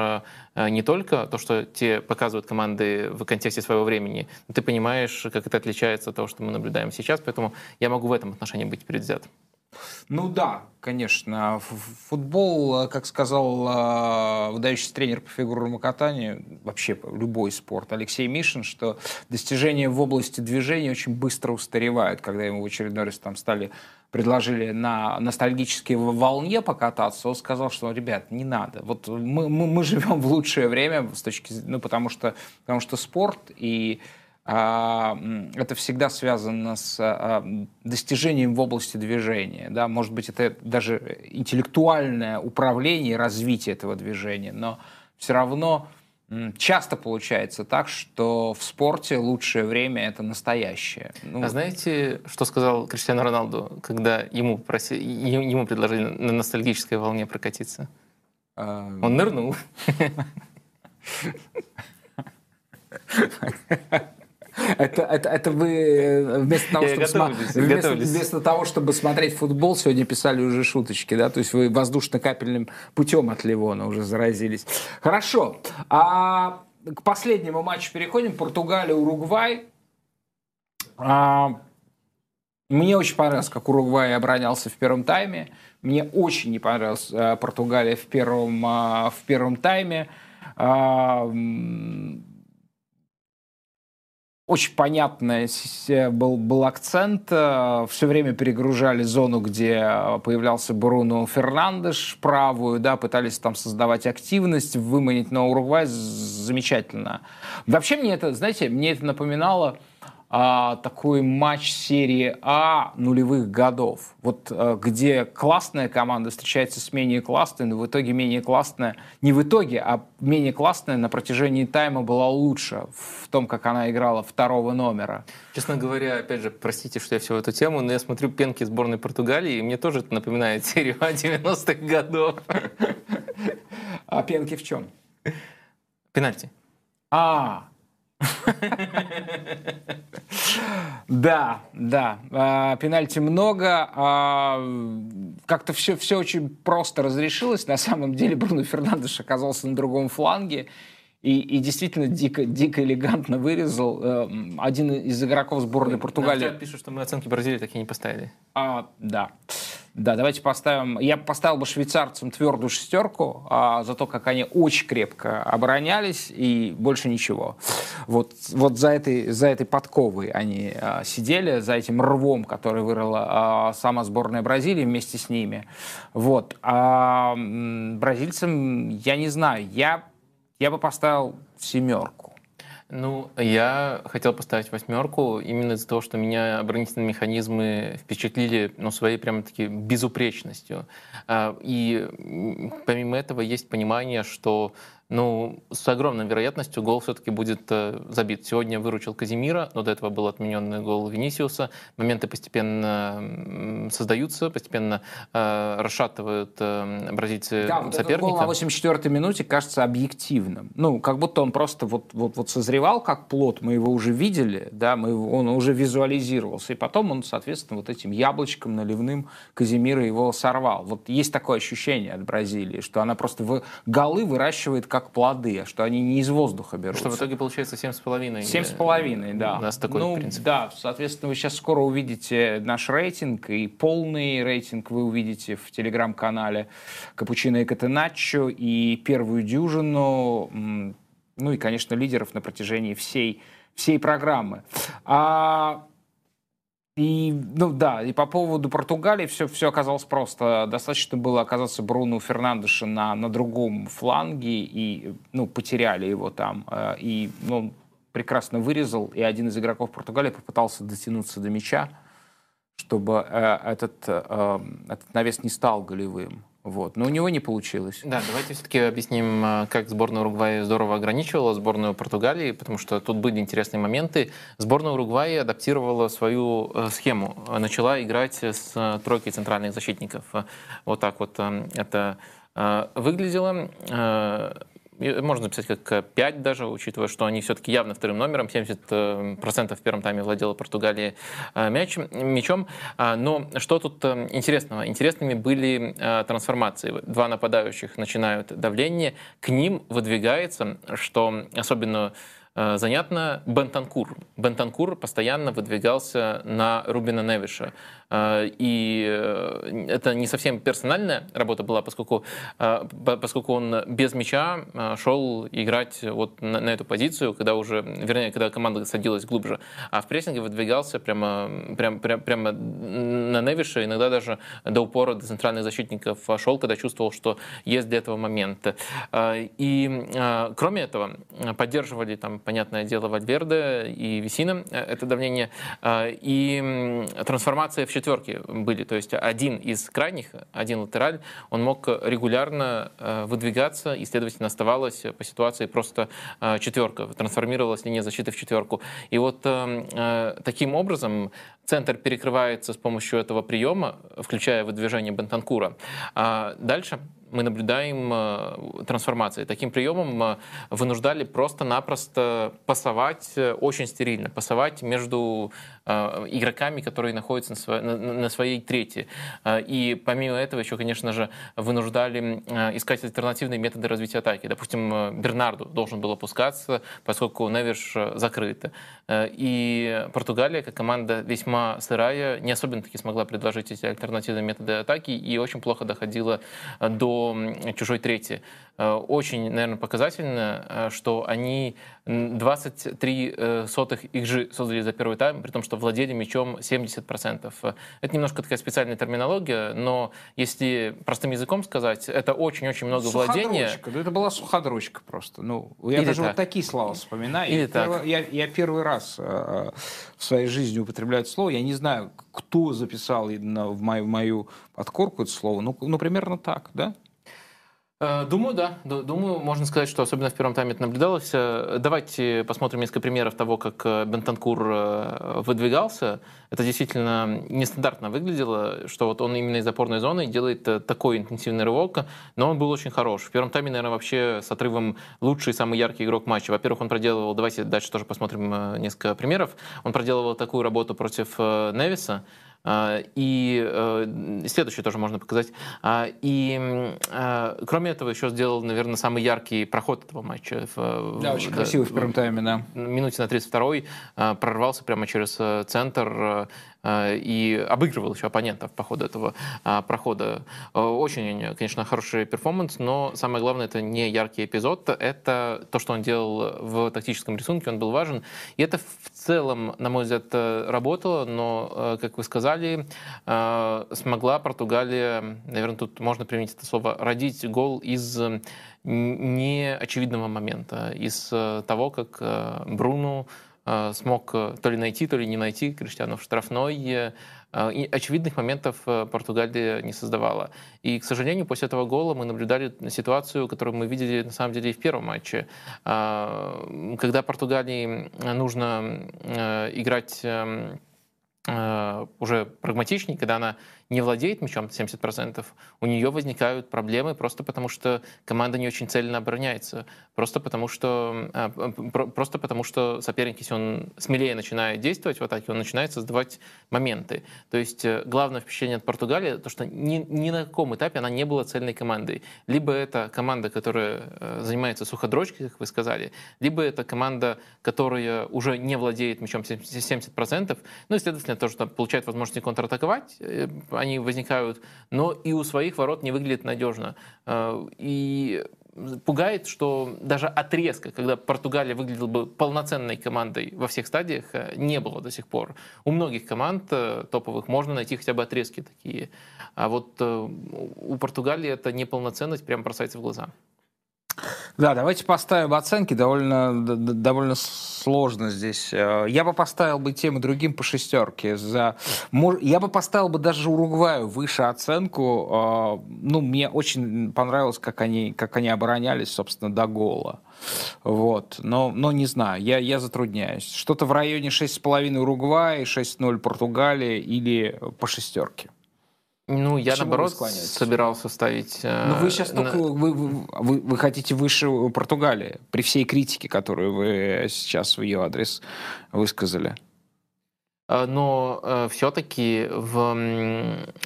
не только то, что тебе показывают команды в контексте своего времени, но ты понимаешь, как это отличается от того, что мы наблюдаем сейчас. Поэтому я могу в этом отношении быть предвзят. Ну да, конечно. Футбол, как сказал э, выдающийся тренер по фигурному катанию, вообще любой спорт, Алексей Мишин, что достижения в области движения очень быстро устаревают, когда ему в очередной раз там стали предложили на ностальгической волне покататься, он сказал, что, ребят, не надо. Вот мы, мы, мы живем в лучшее время с точки ну, потому что, потому что спорт и это всегда связано с а, достижением в области движения. Да? Может быть, это даже интеллектуальное управление, развитие этого движения, но все равно часто получается так, что в спорте лучшее время — это настоящее. Ну, а знаете, что сказал Криштиану Роналду, когда ему, проси... ему предложили на ностальгической волне прокатиться? А... Он нырнул. *laughs* *laughs* Это, это, это вы э, вместо того, чтобы сма- вместо, вместо того, чтобы смотреть футбол, сегодня писали уже шуточки, да? То есть вы воздушно-капельным путем от Ливона уже заразились. Хорошо. А к последнему матчу переходим. Португалия, Уругвай. А, мне очень понравилось, как Уругвай оборонялся в первом тайме. Мне очень не понравилась а, Португалия в первом, а, в первом тайме. А, очень понятный был, был акцент. Э, Все время перегружали зону, где появлялся Бруно Фернандеш, правую, да, пытались там создавать активность, выманить на Уругвай замечательно. Вообще мне это, знаете, мне это напоминало а, такой матч серии А нулевых годов, вот а, где классная команда встречается с менее классной, но в итоге менее классная, не в итоге, а менее классная на протяжении тайма была лучше в том, как она играла второго номера. Честно говоря, опять же, простите, что я все в эту тему, но я смотрю пенки сборной Португалии, и мне тоже это напоминает *laughs* серию А 90-х годов. *laughs* А пенки в чем? Пенальти. А, да, да. А, пенальти много. А, как-то все, все очень просто разрешилось. На самом деле Бруно Фернандеш оказался на другом фланге. И, и действительно дико, дико элегантно вырезал. Э, один из игроков сборной Португалии... пишут, что мы оценки Бразилии такие не поставили. А, да. Да, давайте поставим. Я поставил бы швейцарцам твердую шестерку а, за то, как они очень крепко оборонялись и больше ничего. Вот, вот за, этой, за этой подковой они а, сидели, за этим рвом, который вырыла а, сама сборная Бразилии вместе с ними. Вот. А бразильцам, я не знаю, я я бы поставил семерку. Ну, я хотел поставить восьмерку именно из-за того, что меня оборонительные механизмы впечатлили ну, своей прямо-таки безупречностью. А, и помимо этого есть понимание, что ну, с огромной вероятностью гол все-таки будет э, забит. Сегодня выручил Казимира, но до этого был отмененный гол Венисиуса. Моменты постепенно создаются, постепенно э, расшатывают э, бразильцы да, вот соперника. гол на 84-й минуте кажется объективным. Ну, как будто он просто вот, вот, вот созревал как плод, мы его уже видели, да, мы его, он уже визуализировался, и потом он, соответственно, вот этим яблочком наливным Казимира его сорвал. Вот есть такое ощущение от Бразилии, что она просто в голы выращивает как плоды, а что они не из воздуха берутся. Что в итоге получается 7,5. 7,5, да. У нас такой ну, принцип. Да, соответственно, вы сейчас скоро увидите наш рейтинг, и полный рейтинг вы увидите в телеграм-канале Капучино и Катеначо, и первую дюжину, ну и, конечно, лидеров на протяжении всей, всей программы. А и, ну да, и по поводу Португалии все, все оказалось просто. Достаточно было оказаться Бруну Фернандеша на, на другом фланге, и, ну, потеряли его там. Э, и, ну, прекрасно вырезал, и один из игроков Португалии попытался дотянуться до мяча, чтобы э, этот, э, этот навес не стал голевым. Вот. Но у него не получилось. Да, давайте все-таки объясним, а, как сборная Уругвая здорово ограничивала сборную Португалии, потому что тут были интересные моменты. Сборная Уругваи адаптировала свою э, схему. Начала играть с э, тройкой центральных защитников. Вот так вот э, это выглядело можно написать как 5 даже, учитывая, что они все-таки явно вторым номером, 70% в первом тайме владела Португалия э, мяч, мячом. А, но что тут э, интересного? Интересными были э, трансформации. Два нападающих начинают давление, к ним выдвигается, что особенно занятно, Бентанкур. Бентанкур постоянно выдвигался на Рубина Невиша. А, и э, это не совсем персональная работа была, поскольку, поскольку он без мяча шел играть вот на, на эту позицию, когда уже, вернее, когда команда садилась глубже. А в прессинге выдвигался прямо, прямо, прямо, прямо на Невиша, иногда даже до упора до центральных защитников шел, когда чувствовал, что есть для этого момент. И кроме этого, поддерживали там, понятное дело, Вальверде и Висина э, это давление. И трансформация в четверки были. То есть один из крайних, один латераль, он мог регулярно э, выдвигаться, и, следовательно, оставалась по ситуации просто э, четверка, трансформировалась линия защиты в четверку. И вот э, таким образом центр перекрывается с помощью этого приема, включая выдвижение Бентанкура. А дальше мы наблюдаем э, трансформации. Таким приемом э, вынуждали просто-напросто пасовать э, очень стерильно, пасовать между игроками, которые находятся на своей трети. И помимо этого еще, конечно же, вынуждали искать альтернативные методы развития атаки. Допустим, Бернарду должен был опускаться, поскольку Невиш закрыт. И Португалия, как команда весьма сырая, не особенно таки смогла предложить эти альтернативные методы атаки и очень плохо доходила до чужой трети. Очень, наверное, показательно, что они 23 э, сотых их же создали за первый тайм, при том, что владели мячом 70%. Это немножко такая специальная терминология, но если простым языком сказать, это очень-очень много владения. Да это была суходрочка просто. Ну, я Или даже так. вот такие слова вспоминаю. Или я, так. Первый, я, я первый раз э, в своей жизни употребляю это слово. Я не знаю, кто записал в мою, в мою подкорку это слово. Ну, ну, примерно так, да? Э, думаю, да. Думаю, можно сказать, что особенно в первом тайме это наблюдалось. Э, давайте посмотрим несколько примеров того, как э, Бентанкур выдвигался. Это действительно нестандартно выглядело, что вот он именно из опорной зоны делает такой интенсивный рывок, но он был очень хорош. В первом тайме, наверное, вообще с отрывом лучший, самый яркий игрок матча. Во-первых, он проделывал, давайте дальше тоже посмотрим несколько примеров, он проделывал такую работу против Невиса, и э, следующее тоже можно показать. А, и а, кроме этого еще сделал, наверное, самый яркий проход этого матча. Да, очень красивый в первом тайме, да. Минуте на 32-й прорвался прямо через э, центр и обыгрывал еще оппонентов по ходу этого прохода. Очень, конечно, хороший перформанс, но самое главное, это не яркий эпизод, это то, что он делал в тактическом рисунке, он был важен. И это в целом, на мой взгляд, работало, но, как вы сказали, смогла Португалия, наверное, тут можно применить это слово, родить гол из неочевидного момента, из того, как Бруну Э, смог э, то ли найти, то ли не найти Криштиану в штрафной. Э, и очевидных моментов Португалия не создавала. И, к сожалению, после этого гола мы наблюдали ситуацию, которую мы видели на самом деле и в первом матче. Когда Португалии нужно играть эм, уже прагматичнее, когда она не владеет мячом 70%, у нее возникают проблемы просто потому, что команда не очень цельно обороняется. Просто потому, что, а, просто потому, что соперник, если он смелее начинает действовать в атаке, он начинает создавать моменты. То есть э, главное впечатление от Португалии, то, что ни, ни на каком этапе она не была цельной командой. Либо это команда, которая э, занимается суходрочкой, как вы сказали, либо это команда, которая уже не владеет мячом 70%, ну и, следовательно, тоже получает возможность контратаковать, э, они возникают, но и у своих ворот не выглядит надежно. Э, и пугает, что даже отрезка, когда Португалия выглядела бы полноценной командой во всех стадиях, э, не было до сих пор. У многих команд э, топовых можно найти хотя бы отрезки такие. А вот у Португалии эта неполноценность прям бросается в глаза. Да, давайте поставим оценки. Довольно, довольно сложно здесь. Э, я бы поставил бы тем и другим по шестерке. За... Я бы поставил бы даже Уругваю выше оценку. Э, ну, мне очень понравилось, как они, как они оборонялись, собственно, до гола. Вот. Но, но не знаю, я, я затрудняюсь. Что-то в районе 6,5 Уругвая, 6-0 Португалия или по шестерке. Ну, я наоборот собирался ставить... Э, Но вы сейчас на... только... Вы, вы, вы хотите выше Португалии, при всей критике, которую вы сейчас в ее адрес высказали. Э, но э, все-таки в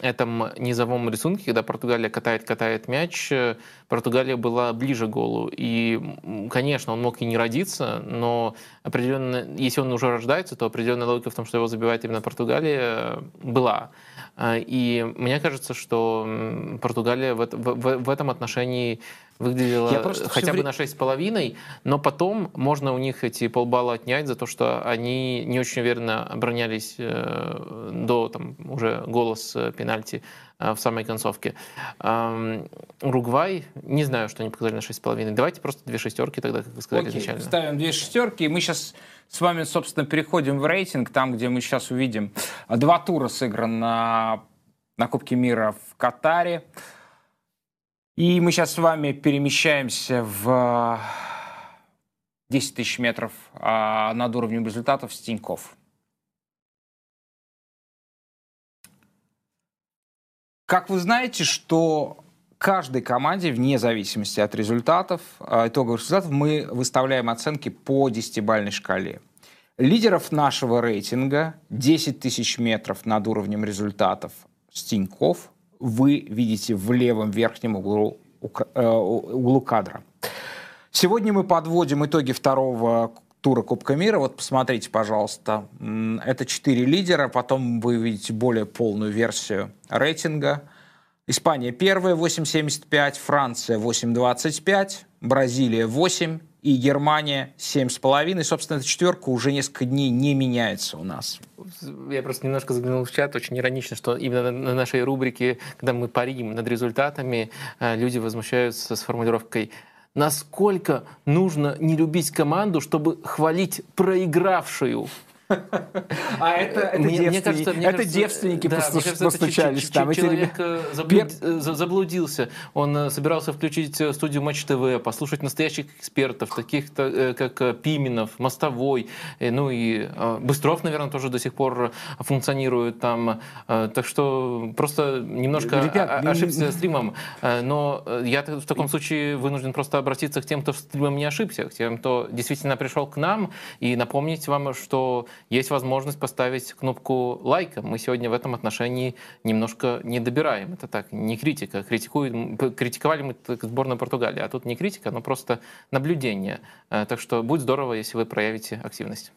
этом низовом рисунке, когда Португалия катает-катает мяч, э, Португалия была ближе к голу. И, конечно, он мог и не родиться, но определенно, если он уже рождается, то определенная логика в том, что его забивает именно Португалия, была. А, и мне кажется, что Португалия в, в, в этом отношении выглядела Я хотя бы на 6,5, но потом можно у них эти полбалла отнять за то, что они не очень уверенно оборонялись э, до там, уже голос пенальти. э, в самой концовке. Уругвай, не знаю, что они показали на 6,5. Давайте просто две шестерки тогда, как вы сказали Окей, изначально. Ставим две шестерки, и мы сейчас с вами, собственно, переходим в рейтинг, там, где мы сейчас увидим два тура сыгран на, Кубке мира в Катаре. И мы сейчас с вами перемещаемся в 10 тысяч метров а, над уровнем результатов с Как вы знаете, что каждой команде, вне зависимости от результатов, а, итоговых результатов, мы выставляем оценки по десятибальной шкале. Лидеров нашего рейтинга 10 тысяч метров над уровнем результатов с Тиньков вы видите в левом верхнем углу, э, углу кадра. Сегодня мы подводим итоги второго тура Кубка мира. Вот посмотрите, пожалуйста. Это четыре лидера. Потом вы видите более полную версию рейтинга. Испания первая 8,75, Франция 8,25, Бразилия 8 и Германия 7,5. И, собственно, эта четверка уже несколько дней не меняется у нас. Я просто немножко заглянул в чат. Очень иронично, что именно на нашей рубрике, когда мы парим над результатами, э, люди возмущаются с формулировкой насколько нужно не любить команду, чтобы хвалить проигравшую. А это, это, мне, девственники, мне кажется, мне это кажется, девственники да, постуч, кажется, постучались это там. Человек э, заблуд, Пер... заблудился. Он э, собирался включить э, студию Матч ТВ, послушать настоящих экспертов, таких как Пименов, Мостовой, ну и Быстров, наверное, тоже до сих пор функционирует там. Так что просто немножко Ребят, ошибся стримом. Но я в таком случае вынужден просто обратиться к тем, кто стримом не ошибся, к тем, кто действительно пришел к нам, и напомнить вам, что есть возможность поставить кнопку лайка. Мы сегодня в этом отношении немножко не добираем. Это так, не критика. Критикуем, критиковали мы сборную Португалии, а тут не критика, но просто наблюдение. Э, так что будет здорово, если вы проявите активность.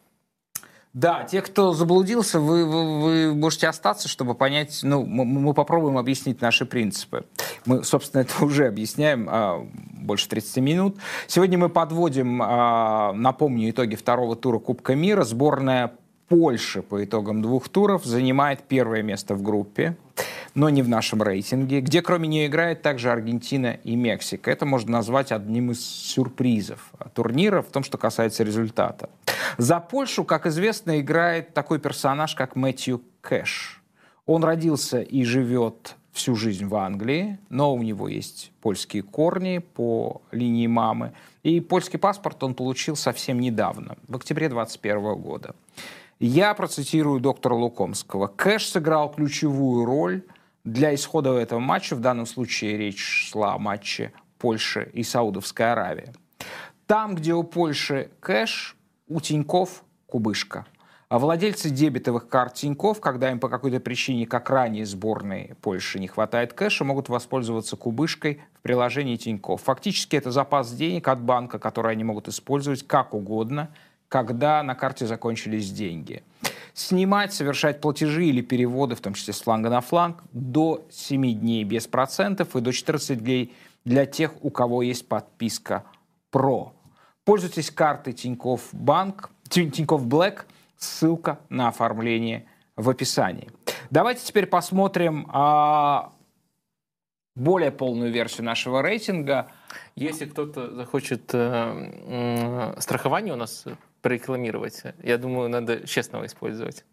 Да, те, кто заблудился, вы, вы, вы можете остаться, чтобы понять, ну, мы, мы попробуем объяснить наши принципы. Мы, собственно, это *laughs* уже объясняем а, больше 30 минут. Сегодня мы подводим, а, напомню, итоги второго тура Кубка мира. Сборная Польши по итогам двух туров занимает первое место в группе, но не в нашем рейтинге, где кроме нее играет также Аргентина и Мексика. Это можно назвать одним из сюрпризов турнира в том, что касается результата. За Польшу, как известно, играет такой персонаж, как Мэтью Кэш. Он родился и живет всю жизнь в Англии, но у него есть польские корни по линии мамы. И польский паспорт он получил совсем недавно, в октябре 2021 года. Я процитирую доктора Лукомского. Кэш сыграл ключевую роль для исхода этого матча. В данном случае речь шла о матче Польши и Саудовской Аравии. Там, где у Польши кэш, у Тиньков кубышка. А владельцы дебетовых карт Тиньков, когда им по какой-то причине, как ранее сборной Польши, не хватает кэша, могут воспользоваться кубышкой в приложении Тиньков. Фактически это запас денег от банка, который они могут использовать как угодно – когда на карте закончились деньги. Снимать, совершать платежи или переводы, в том числе с фланга на фланг, до 7 дней без процентов и до 14 дней для тех, у кого есть подписка Pro. Пользуйтесь картой Тинькофф Банк, Тинькофф Black, ссылка на оформление в описании. Давайте теперь посмотрим а, более полную версию нашего рейтинга. Если кто-то захочет э, э, страхование у нас прорекламировать. Я думаю, надо честного использовать.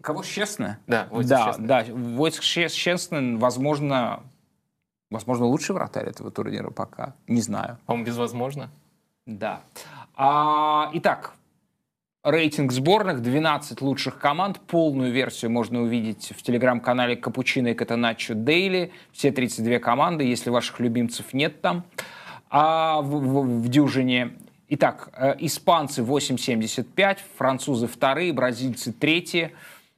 Кого честно? Да, Войцех да, Честный. Да, Войцех Честный, возможно, возможно, лучший вратарь этого турнира пока. Не знаю. По-моему, безвозможно. Да. А, итак, рейтинг сборных, 12 лучших команд. Полную версию можно увидеть в телеграм-канале Капучино и Катаначо Дейли. Все 32 команды, если ваших любимцев нет там. А в, в, в дюжине Итак, э, испанцы 8,75, французы вторые, бразильцы третьи.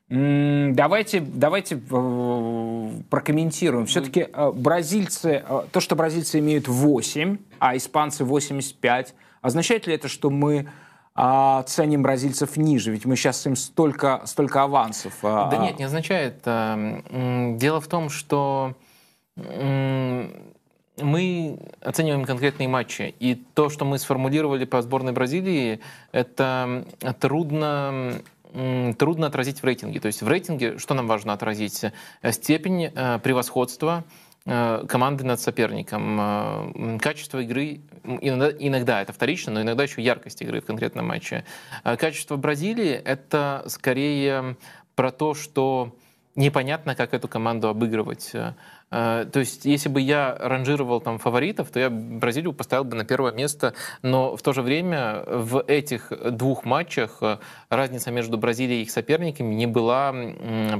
Давайте, давайте э, прокомментируем. Все-таки э, бразильцы, то, что бразильцы имеют 8, а испанцы 85, означает ли это, что мы а, ценим бразильцев ниже? Ведь мы сейчас им столько, столько авансов. А, да нет, не означает. Дело в том, что мы оцениваем конкретные матчи. И то, что мы сформулировали по сборной Бразилии, это трудно трудно отразить в рейтинге. То есть в рейтинге что нам важно отразить? Степень э, превосходства э, команды над соперником, э, качество игры, иногда, иногда это вторично, но иногда еще яркость игры в конкретном матче. Качество Бразилии — это скорее про то, что непонятно, как эту команду обыгрывать. Э, то есть, если бы я ранжировал там фаворитов, то я Бразилию поставил бы на первое место, но в то же время в этих двух матчах э, разница между Бразилией и их соперниками не была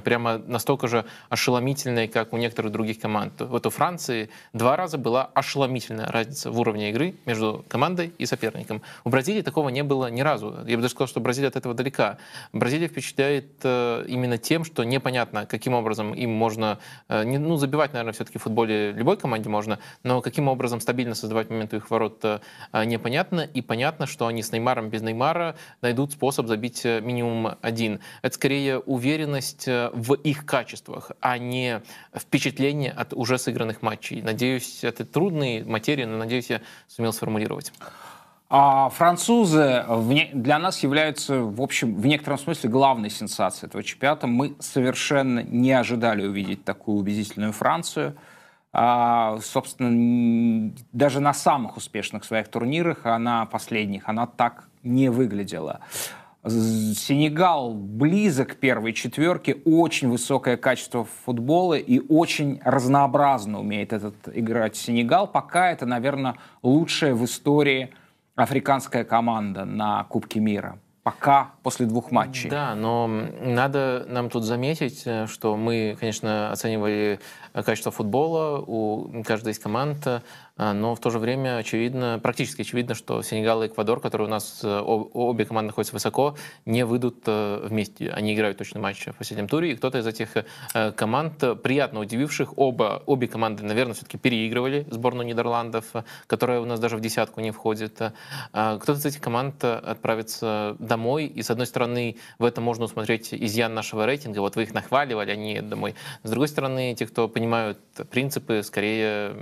прямо настолько же ошеломительной, как у некоторых других команд. Вот у Франции два раза была ошеломительная разница в уровне игры между командой и соперником. У Бразилии такого не было ни разу. Я бы даже сказал, что Бразилия от этого далека. Бразилия впечатляет э, именно тем, что непонятно, каким образом им можно ну, забивать наверное, все-таки в футболе любой команде можно, но каким образом стабильно создавать момент у их ворот э, непонятно, и понятно, что они с Неймаром без Неймара найдут способ забить э, минимум один. Это скорее уверенность э, в их качествах, а не впечатление от уже сыгранных матчей. Надеюсь, это трудные материи, но надеюсь, я сумел сформулировать. А французы для нас являются, в общем, в некотором смысле главной сенсацией этого чемпионата. Мы совершенно не ожидали увидеть такую убедительную Францию. А, собственно, даже на самых успешных своих турнирах, а на последних, она так не выглядела. Сенегал близок к первой четверке, очень высокое качество футбола и очень разнообразно умеет этот играть Сенегал. Пока это, наверное, лучшее в истории африканская команда на Кубке мира. Пока после двух матчей. Да, но надо нам тут заметить, э, что мы, конечно, оценивали качество футбола у каждой из команд, а, но в то же время очевидно, практически очевидно, что Сенегал и Эквадор, которые у нас э, обе команды находятся высоко, не выйдут э, вместе. Они играют точно матч в последнем туре, и кто-то из этих э, команд, приятно удививших, оба, обе команды, наверное, все-таки переигрывали сборную Нидерландов, которая у нас даже в десятку не входит. А, кто-то из этих команд отправится домой. И, с одной стороны, в этом можно усмотреть изъян нашего рейтинга. Вот вы их нахваливали, они домой. С другой стороны, те, кто понимают принципы, скорее,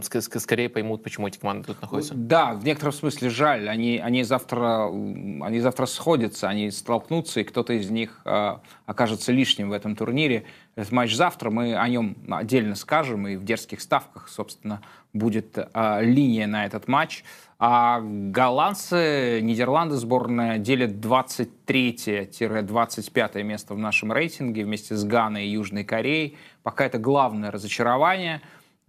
скорее поймут, почему эти команды тут находятся. Да, в некотором смысле жаль. Они, они, завтра, они завтра сходятся, они столкнутся, и кто-то из них э, окажется лишним в этом турнире. Этот матч завтра, мы о нем отдельно скажем, и в дерзких ставках, собственно, будет э, линия на этот матч. А голландцы, Нидерланды сборная делят 23-25 место в нашем рейтинге вместе с Ганой и Южной Кореей. Пока это главное разочарование.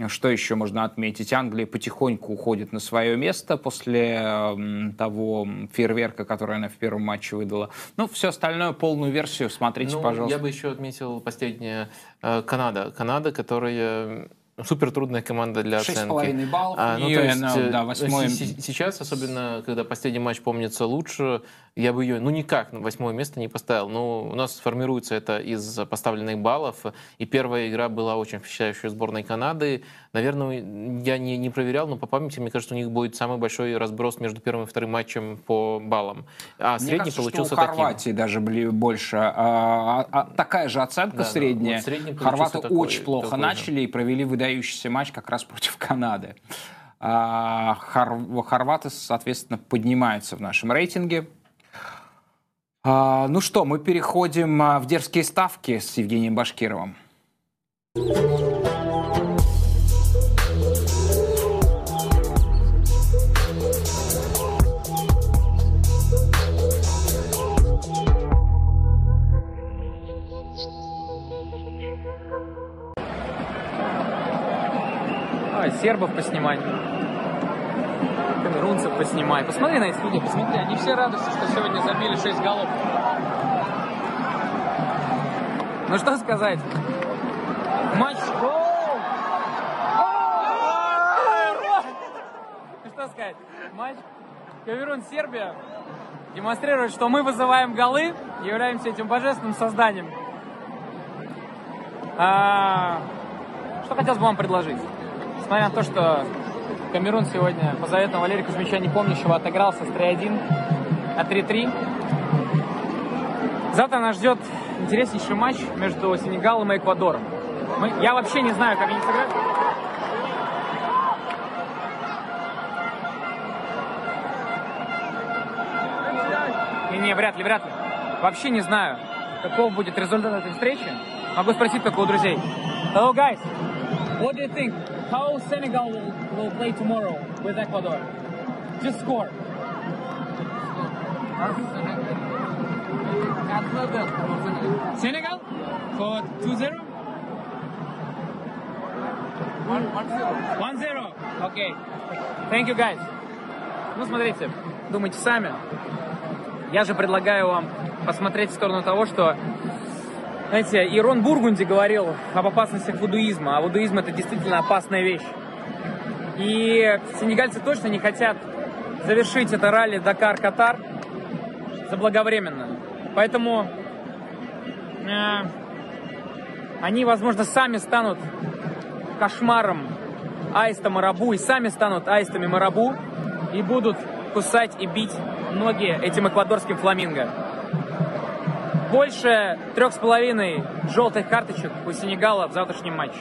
Что еще можно отметить? Англия потихоньку уходит на свое место после того фейерверка, который она в первом матче выдала. Ну, все остальное, полную версию смотрите, ну, пожалуйста. Я бы еще отметил последнее. Э, Канада. Канада, которая Супер трудная команда для 6 оценки. 6,5 баллов. А, ну, то есть, ну, да, 8... Сейчас, особенно, когда последний матч помнится лучше, я бы ее, ну, никак на восьмое место не поставил. Но у нас формируется это из поставленных баллов. И первая игра была очень впечатляющая сборной Канады. Наверное, я не, не проверял, но по памяти, мне кажется, у них будет самый большой разброс между первым и вторым матчем по баллам. А мне средний кажется, получился что у Хорватии таким. даже были больше. А, а, а, такая же оценка да, средняя. Да, вот Хорваты такой, очень плохо начали же. и провели выдающийся матч как раз против Канады. А, хорваты, соответственно, поднимаются в нашем рейтинге. А, ну что, мы переходим а, в дерзкие ставки с Евгением Башкировым. Сербов поснимать камерунцев поснимай. Посмотри на этих людей, посмотри, они все радуются, что сегодня забили 6 голов. Ну что сказать? Матч... Ну что сказать? Матч Камерун-Сербия демонстрирует, что мы вызываем голы, являемся этим божественным созданием. А, что хотелось бы вам предложить? Несмотря на то, что Камерун сегодня по заветам Валерия Кузьмича Непомнящего отыгрался с 3-1 а 3-3. Завтра нас ждет интереснейший матч между Сенегалом и Эквадором. Мы, я вообще не знаю, как они сыграют. Не, не, вряд ли, вряд ли. Вообще не знаю, каков будет результат этой встречи. Могу спросить только у друзей. Hello, guys. What do you think? How Senegal will, will play tomorrow with Ecuador? Just score. Senegal for 2-0? 1-0. Окей. Thank you, guys. Ну, смотрите, думайте сами. Я же предлагаю вам посмотреть в сторону того, что знаете, Ирон Бургунди говорил об опасностях вудуизма, а вудуизм это действительно опасная вещь. И сенегальцы точно не хотят завершить это ралли Дакар-Катар заблаговременно. Поэтому э, они, возможно, сами станут кошмаром аиста Марабу и сами станут аистами Марабу и будут кусать и бить ноги этим эквадорским фламинго больше трех с половиной желтых карточек у Сенегала в завтрашнем матче.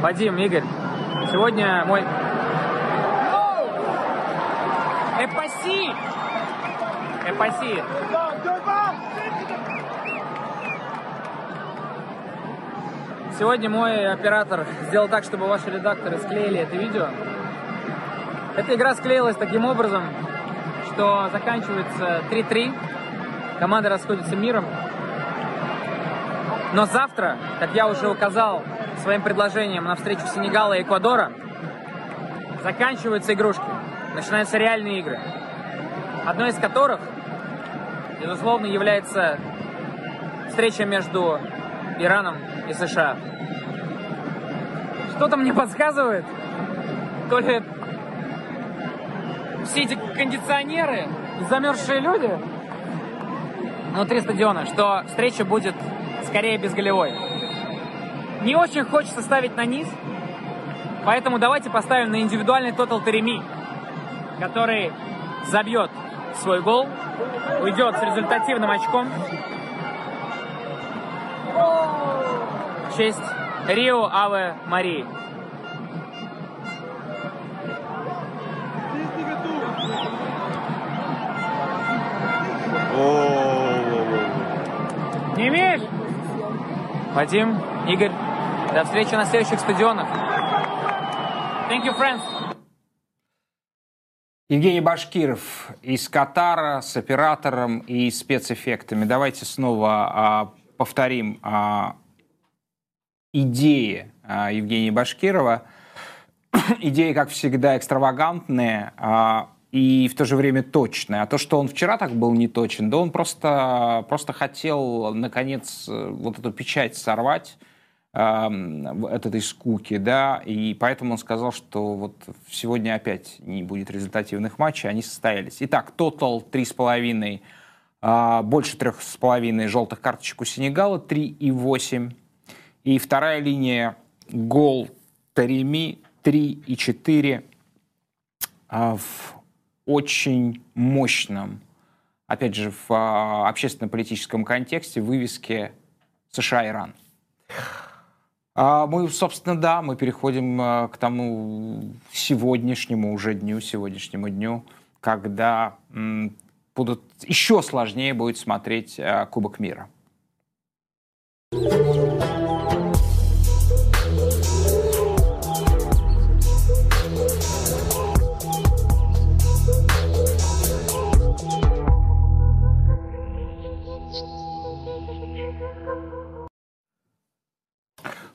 Вадим, Игорь, сегодня мой... Эпаси! Эпаси! Сегодня мой оператор сделал так, чтобы ваши редакторы склеили это видео. Эта игра склеилась таким образом, что заканчивается 3-3. Команды расходятся миром. Но завтра, как я уже указал своим предложением на встречу Сенегала и Эквадора, заканчиваются игрушки. Начинаются реальные игры. Одной из которых, безусловно, является встреча между Ираном и США. Что-то мне подсказывает, то ли все эти кондиционеры замерзшие люди внутри стадиона, что встреча будет скорее безголевой. не очень хочется ставить на низ, поэтому давайте поставим на индивидуальный тотал Тереми, который забьет свой гол, уйдет с результативным очком. Честь Рио Аве Марии. Не имеешь? Вадим, Игорь, до встречи на следующих стадионах. Thank you, friends. Евгений Башкиров из Катара с оператором и спецэффектами. Давайте снова а, повторим а, идеи а, Евгения Башкирова. *clears throat* идеи, как всегда, экстравагантные, а, и в то же время точное. А то, что он вчера так был не точен, да он просто, просто хотел, наконец, вот эту печать сорвать э, от этой скуки, да, и поэтому он сказал, что вот сегодня опять не будет результативных матчей, они состоялись. Итак, тотал 3,5, э, больше 3,5 желтых карточек у Сенегала, 3,8. И вторая линия гол Тареми 3,4 э, в очень мощном, опять же, в а, общественно-политическом контексте вывеске США-Иран. А мы, собственно, да, мы переходим а, к тому сегодняшнему уже дню, сегодняшнему дню, когда будут еще сложнее будет смотреть Кубок мира.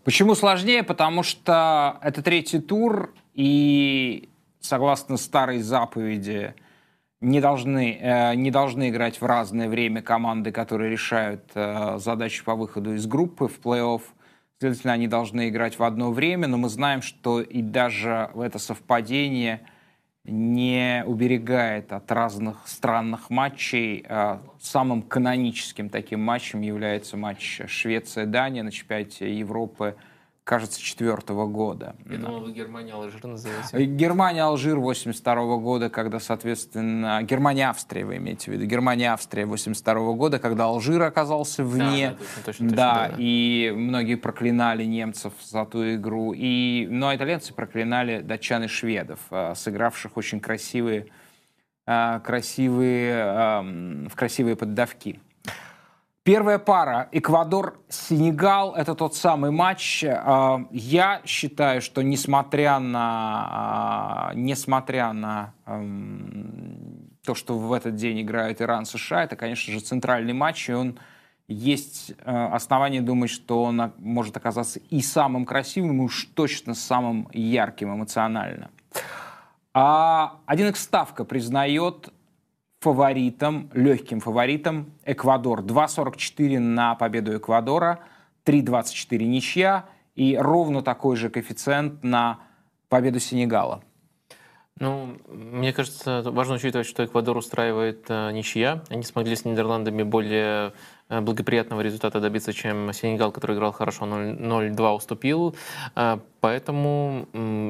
Почему сложнее? Потому что это третий тур, и согласно старой заповеди не должны, э, не должны играть в разное время команды, которые решают э, задачи по выходу из группы в плей-офф. Следовательно, они должны играть в одно время, но мы знаем, что и даже в это совпадение – не уберегает от разных странных матчей. А, самым каноническим таким матчем является матч Швеция-Дания на чемпионате Европы кажется, четвертого года. Я думал, вы Германия-Алжир назовете. Германия-Алжир 82 года, когда, соответственно, Германия-Австрия вы имеете в виду, Германия-Австрия 82 года, когда Алжир оказался вне. Да, да, точно, точно, да, да, и многие проклинали немцев за ту игру. И, ну, а итальянцы проклинали датчан и шведов, а, сыгравших очень красивые, а, красивые, в красивые поддавки. Первая пара Эквадор-Сенегал – это тот самый матч. А, я считаю, что несмотря на, а, несмотря на то, что в этот день играет Иран-США, это, конечно же, центральный матч, и он есть э, основания думать, что он может оказаться и самым красивым, и уж точно самым ярким эмоционально. А 1x ставка признает фаворитом, легким фаворитом Эквадор. 2.44 на победу Эквадора, 3.24 ничья и ровно такой же коэффициент на победу Сенегала. Ну, мне кажется, важно учитывать, что Эквадор устраивает э, ничья. Они смогли с Нидерландами более Э, благоприятного результата добиться, чем Сенегал, который играл хорошо, 0-2 уступил. Э, поэтому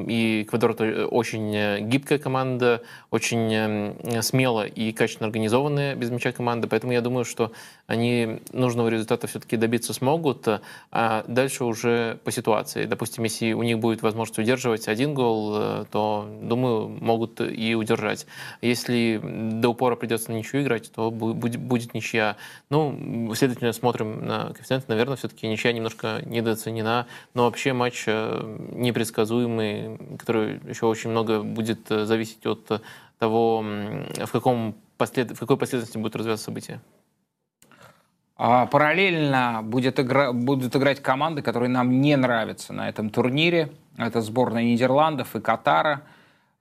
и Эквадор это очень э, гибкая команда, очень смело и качественно организованная без мяча команда. Поэтому я думаю, что они нужного результата все-таки добиться смогут, а дальше уже по ситуации. Допустим, если у них будет возможность удерживать один гол, то, думаю, могут и удержать. Если до упора придется на ничью играть, то будет, ничья. Ну, следовательно, смотрим на коэффициент, наверное, все-таки ничья немножко недооценена, но вообще матч э, непредсказуемый, который еще очень много будет э, зависеть от того, в, каком послед... в какой последовательности будут развиваться события. А параллельно будет игра... будут играть команды, которые нам не нравятся на этом турнире. Это сборная Нидерландов и Катара –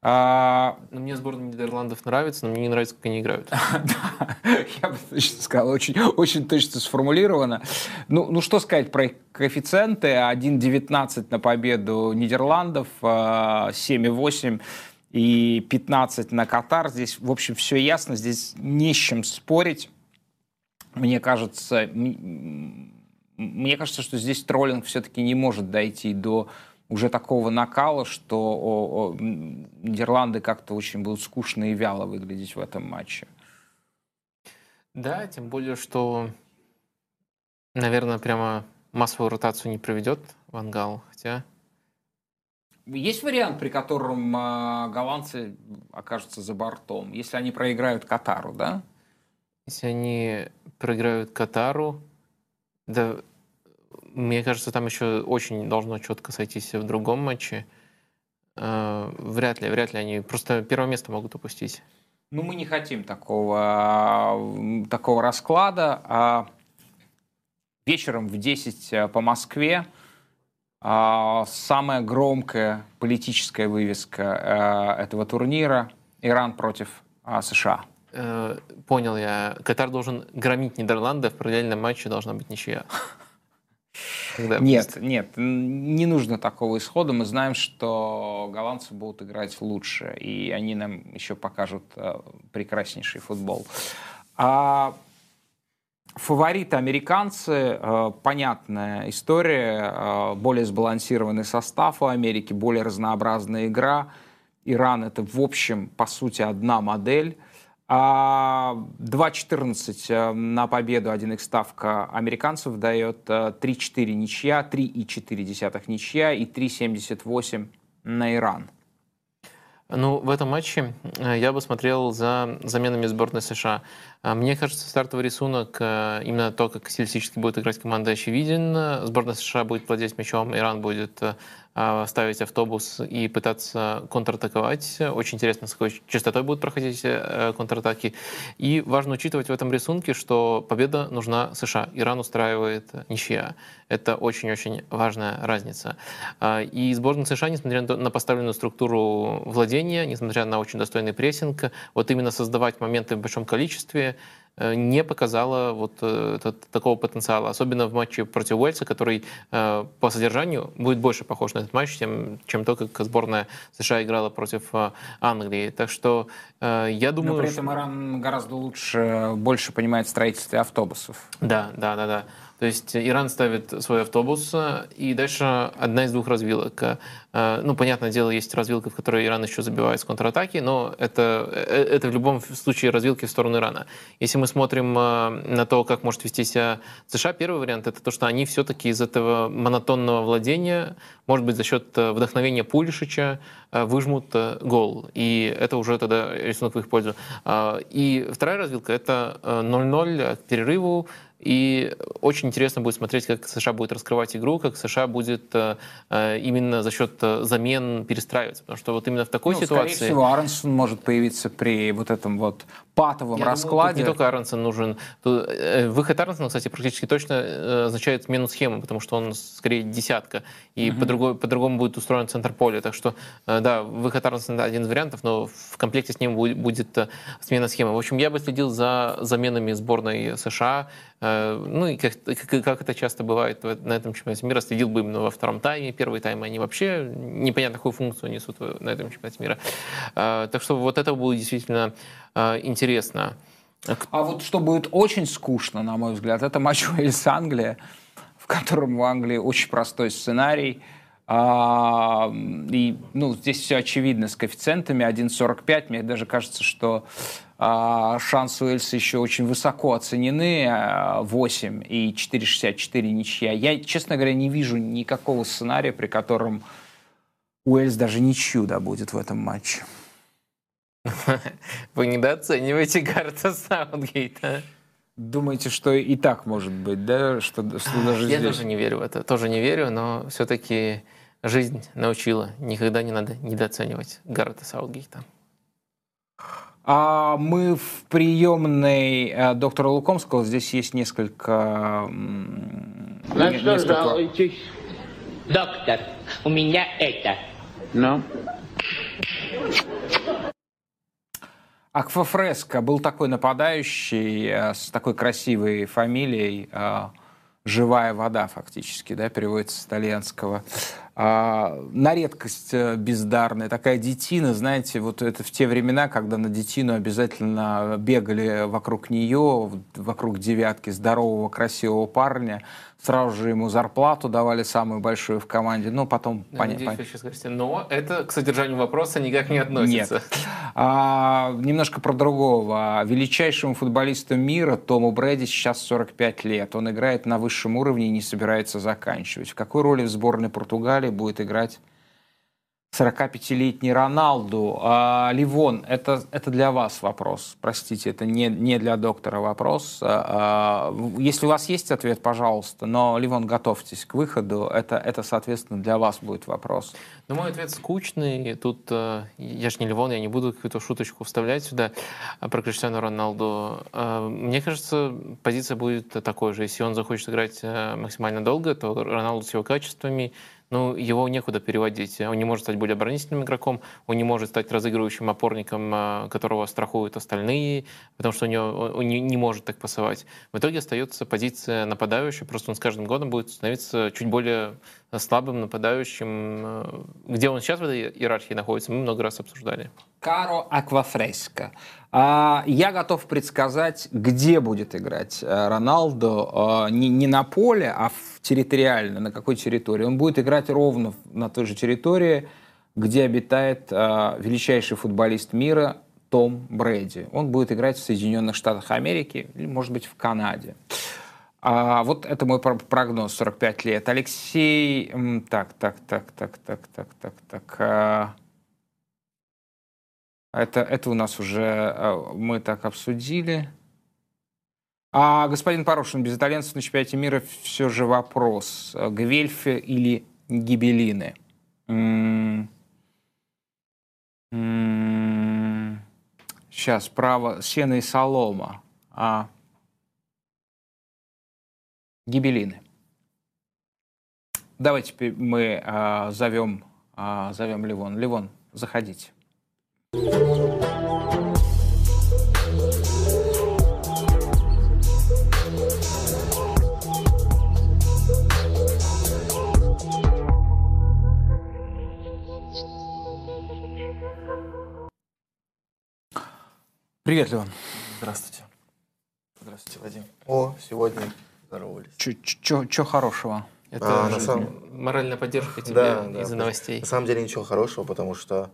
а... Ну, мне сборная Нидерландов нравится, но мне не нравится, как они играют. *laughs* Я бы точно сказал, очень, очень точно сформулировано. Ну, ну, что сказать про коэффициенты? 1,19 на победу Нидерландов, 7,8 а, и 15 на Катар. Здесь, в общем, все ясно, здесь не с чем спорить. Мне кажется, мне кажется, что здесь троллинг все-таки не может дойти до уже такого накала, что о, о, Нидерланды как-то очень будут скучно и вяло выглядеть в этом матче. Да, тем более, что, наверное, прямо массовую ротацию не проведет Вангал, хотя... Есть вариант, при котором э, голландцы окажутся за бортом, если они проиграют Катару, да? Если они проиграют Катару, да, мне кажется, там еще очень должно четко сойтись в другом матче. Э, вряд ли, вряд ли они просто первое место могут упустить. Ну, мы не хотим такого, такого расклада. А вечером в 10 э, по Москве а, самая громкая политическая вывеска э, этого турнира – Иран против а, США. Понял я. Катар должен громить Нидерланды, в параллельном матче должна быть ничья. Когда нет, нет, не нужно такого исхода. Мы знаем, что голландцы будут играть лучше, и они нам еще покажут э, прекраснейший футбол. А фавориты американцы, э, понятная история, э, более сбалансированный состав у Америки, более разнообразная игра. Иран это в общем, по сути, одна модель. 2.14 а, э, на победу 1 ставка американцев дает 3-4 э, ничья, 3,4 ничья и 3,78 на Иран. Ну, в этом матче э, я бы смотрел за заменами сборной США. Мне кажется, стартовый рисунок, именно то, как стилистически будет играть команда, очевиден. Сборная США будет владеть мячом, Иран будет ставить автобус и пытаться контратаковать. Очень интересно, с какой частотой будут проходить э, контратаки. И важно учитывать в этом рисунке, что победа нужна США. Иран устраивает ничья. Это очень-очень важная разница. А, и сборная США, несмотря на поставленную структуру владения, несмотря на очень достойный прессинг, вот именно создавать моменты в большом количестве, не показала вот э, этот, такого потенциала, особенно в матче против Уэльса, который э, по содержанию будет больше похож на этот матч, чем, чем то, как сборная США играла против Англии. Так что я думаю... Но при этом Иран гораздо лучше, больше понимает строительство автобусов. Да, да, да, да. То есть Иран ставит свой автобус, и дальше одна из двух развилок. Э, ну, понятное дело, есть развилка, в которой Иран еще забивает с контратаки, но это, э, это в любом случае развилки в сторону Ирана. Если мы смотрим э, на то, как может вести себя США, первый вариант — это то, что они все-таки из этого монотонного владения, может быть, за счет вдохновения Пулишича, выжмут гол. И это уже тогда рисунок в их пользу. И вторая развилка — это 0-0 к перерыву, и очень интересно будет смотреть, как США будет раскрывать игру, как США будет именно за счет замен перестраиваться. Потому что вот именно в такой ну, ситуации... Скорее всего, Аронсон может появиться при вот этом вот патовом Я раскладе. Думаю, не только Аронсон нужен. Э, выход Аронсона, кстати, практически точно э, означает смену схемы, потому что он скорее десятка. И угу. по-другому, по-другому будет устроен центр поля. Так что, э, да, выход Аронсона один из вариантов, но в комплекте с ним будет смена схемы. В общем, я бы следил за заменами сборной США. Ну и как, как это часто бывает на этом чемпионате мира, следил бы именно во втором тайме. Первый тайм они вообще непонятно какую функцию несут на этом чемпионате мира. Так что вот это будет действительно интересно интересно. А вот что будет очень скучно, на мой взгляд, это матч *laughs* Уэльс-Англия, в котором у Англии очень простой сценарий. А, и ну, здесь все очевидно с коэффициентами 1,45. Мне даже кажется, что а, шансы Уэльса еще очень высоко оценены. 8 а, и 4,64 ничья. Я, честно говоря, не вижу никакого сценария, при котором Уэльс даже ничью да, будет в этом матче. Вы недооцениваете Гарта Саутгейта. Думаете, что и так может быть, да? Что, что даже Я здесь... тоже не верю в это. Тоже не верю, но все-таки жизнь научила. Никогда не надо недооценивать Гарта Саутгейта. А мы в приемной э, доктора Лукомского. Здесь есть несколько... На что несколько... жалуетесь? Доктор, у меня это. Ну? Аквафреско был такой нападающий э, с такой красивой фамилией, э, живая вода фактически, да, переводится с итальянского. а, на редкость э, бездарная, такая детина, знаете, вот это в те времена, когда на детину обязательно бегали вокруг нее, вокруг девятки здорового, красивого парня, сразу же ему зарплату давали самую большую в команде, но потом... Я пон... надеюсь, вы сейчас говорите, но это к содержанию вопроса никак не относится. Нет. А, немножко про другого. Величайшему футболисту мира Тому Брэди сейчас 45 лет. Он играет на высшем уровне и не собирается заканчивать. В какой роли в сборной Португалии будет играть 45-летний Роналду. А, Ливон, это, это для вас вопрос. Простите, это не, не для доктора вопрос. А, а, если у вас есть ответ, пожалуйста. Но, Ливон, готовьтесь к выходу. Это, это соответственно, для вас будет вопрос. Ну, мой ответ скучный. Тут э, я же не Ливон, я не буду какую-то шуточку вставлять сюда про Криштиану Роналду. Э, мне кажется, позиция будет такой же. Если он захочет играть э, максимально долго, то Роналду с его качествами ну, его некуда переводить. Он не может стать более оборонительным игроком, он не может стать разыгрывающим опорником, а, которого страхуют остальные, потому что у него, он не, не может так пасовать. В итоге остается позиция нападающего, просто он с каждым годом будет становиться чуть более слабым нападающим. Э, где он сейчас в этой иерархии находится, мы много раз обсуждали. Каро Аквафреско. А, я готов предсказать, где будет играть э, Роналдо. А, не, не на поле, а в территориально, на какой территории. Он будет играть ровно на той же территории, где обитает величайший футболист мира том Брэди. Он будет играть в Соединенных Штатах Америки или, может быть, в Канаде. А, вот это мой прогноз, 45 лет. Алексей, так, так, так, так, так, так, так, так. А, это, это у нас уже а, мы так обсудили. А господин Порошин, без итальянцев на чемпионате мира все же вопрос. Гвельфы или гибелины? Сейчас, право, сено и солома. А гибелины. Давайте мы а, зовем, а, зовем Ливон. Ливон, заходите. Привет, Ливон. Здравствуйте. Здравствуйте, Вадим. О, сегодня здоровались. Что хорошего? Это а, на самом... моральная поддержка тебе да, из-за да, новостей. На самом деле ничего хорошего, потому что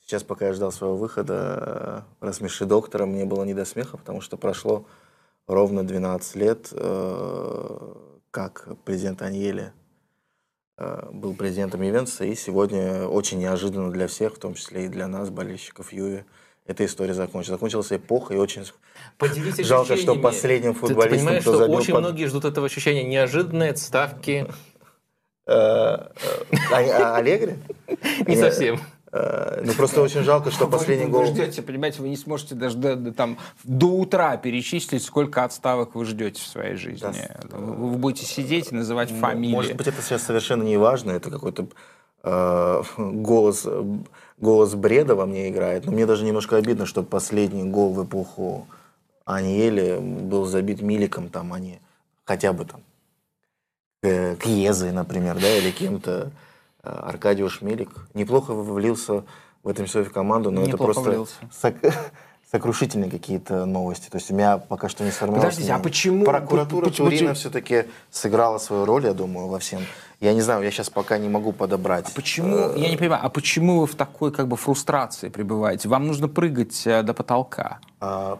сейчас, пока я ждал своего выхода, рассмеши доктора, мне было не до смеха, потому что прошло ровно 12 лет, э, как президент Аньели э, был президентом Ювентуса, и сегодня очень неожиданно для всех, в том числе и для нас, болельщиков Юви, эта история закончилась. Закончилась эпоха, и очень Поделись жалко, что последним футболистом, ты, ты понимаешь, что очень под... многие ждут этого ощущения неожиданные отставки. Э, э, а, Аллегри? *laughs* Не совсем. Э, ну, просто очень жалко, что последний гол... Вы ждете, понимаете, вы не сможете даже до, до, там, до утра перечислить, сколько отставок вы ждете в своей жизни. Да. Вы, вы будете сидеть и называть ну, фамилии. Может быть, это сейчас совершенно не важно, это какой-то э, голос голос бреда во мне играет. Но мне даже немножко обидно, что последний гол в эпоху Аниели был забит Миликом, там, а не хотя бы там к Кьезой, например, да, или кем-то. А, Аркадиуш Милик неплохо влился в этом все в команду, но неплохо это просто сок... *laughs* сокрушительные какие-то новости. То есть у меня пока что не сформировалось. Подождите, а почему? Прокуратура почему, Турина все-таки сыграла свою роль, я думаю, во всем. Я не знаю, я сейчас пока не могу подобрать. А почему, я не понимаю, а почему вы в такой как бы фрустрации пребываете? Вам нужно прыгать э, до потолка. А,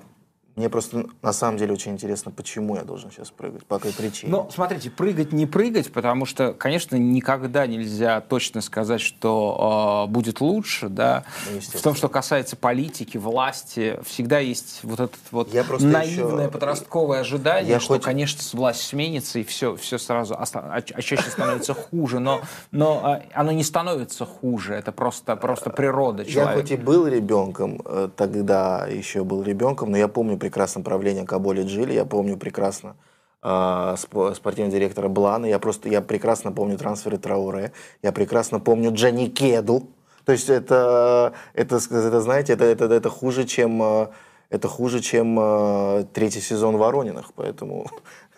мне просто на самом деле очень интересно, почему я должен сейчас прыгать, по какой причине. Ну, смотрите, прыгать не прыгать, потому что, конечно, никогда нельзя точно сказать, что э, будет лучше, да. Ну, в том, что касается политики, власти, всегда есть вот это вот я наивное еще... подростковое ожидание, я что, хоть... конечно, власть сменится и все, все сразу, а, а чаще становится хуже, но, но а, оно не становится хуже, это просто, просто природа человека. Я хоть и был ребенком, э, тогда еще был ребенком, но я помню прекрасно правление Каболи Джили, я помню прекрасно э, спортивного директора Блана, я просто, я прекрасно помню трансферы Трауре, я прекрасно помню Джани Кеду. То есть это, это, это знаете, это, это, это хуже, чем, э, это хуже, чем э, третий сезон Воронинах, поэтому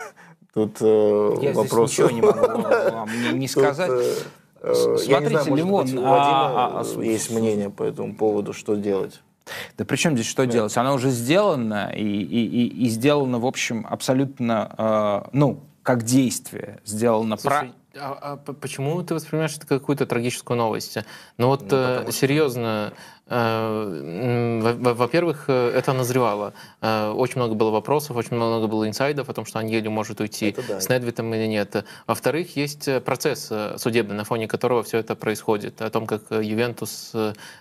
*laughs* тут э, Я вопрос... здесь ничего не могу вам *laughs* не, не сказать. Тут, Смотрите, Я не знаю, может Лимон, быть, у Вадима а, а, есть мнение по этому поводу, что делать. Да при чем здесь что да. делать? Она уже сделана и, и, и, и сделана, в общем, абсолютно, э, ну, как действие. Сделано Слушай, про... а, а почему ты воспринимаешь это как какую-то трагическую новость? Ну вот ну, э, серьезно, Э, во-первых, э, это назревало. Э, очень много было вопросов, очень много было инсайдов о том, что Аньели может уйти да. с Недвитом или нет. Во-вторых, есть процесс судебный, на фоне которого все это происходит. О том, как Ювентус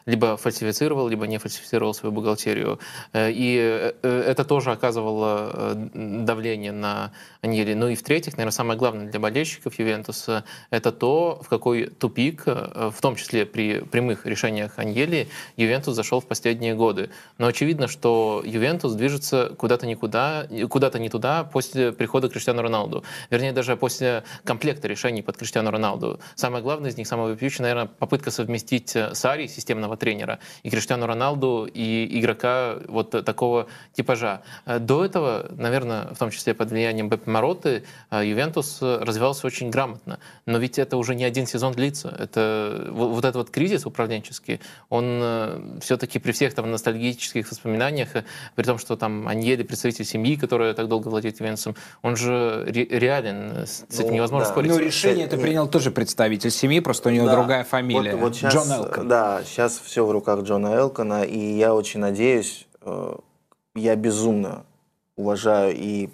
либо фальсифицировал, либо не фальсифицировал свою бухгалтерию. И это тоже оказывало давление на Аньели. Ну и в-третьих, наверное, самое главное для болельщиков Ювентуса — это то, в какой тупик, в том числе при прямых решениях Аньели, Ювентус зашел в последние годы. Но очевидно, что Ювентус движется куда-то никуда, куда-то не туда после прихода Криштиану Роналду. Вернее, даже после комплекта решений под Криштиану Роналду. Самое главное из них, самое вопиющее, наверное, попытка совместить э, Сари, системного тренера, и Криштиану Роналду, и игрока вот такого типажа. Э, до этого, наверное, в том числе под влиянием Беппи Мороты, э, Ювентус развивался очень грамотно. Но ведь это уже не один сезон длится. Это вот этот вот кризис управленческий, он все-таки при всех там ностальгических воспоминаниях, э, при том, что там Аньели, представитель семьи, которая так долго владеет Ювентусом, он же ре- реален, э, с этим ну, невозможно да. спорить. Но решение это принял тоже представитель семьи, просто у него да. другая фамилия. Вот, вот сейчас, Джон Элкон. Да, сейчас все в руках Джона Элкона, и я очень надеюсь, э, я безумно уважаю и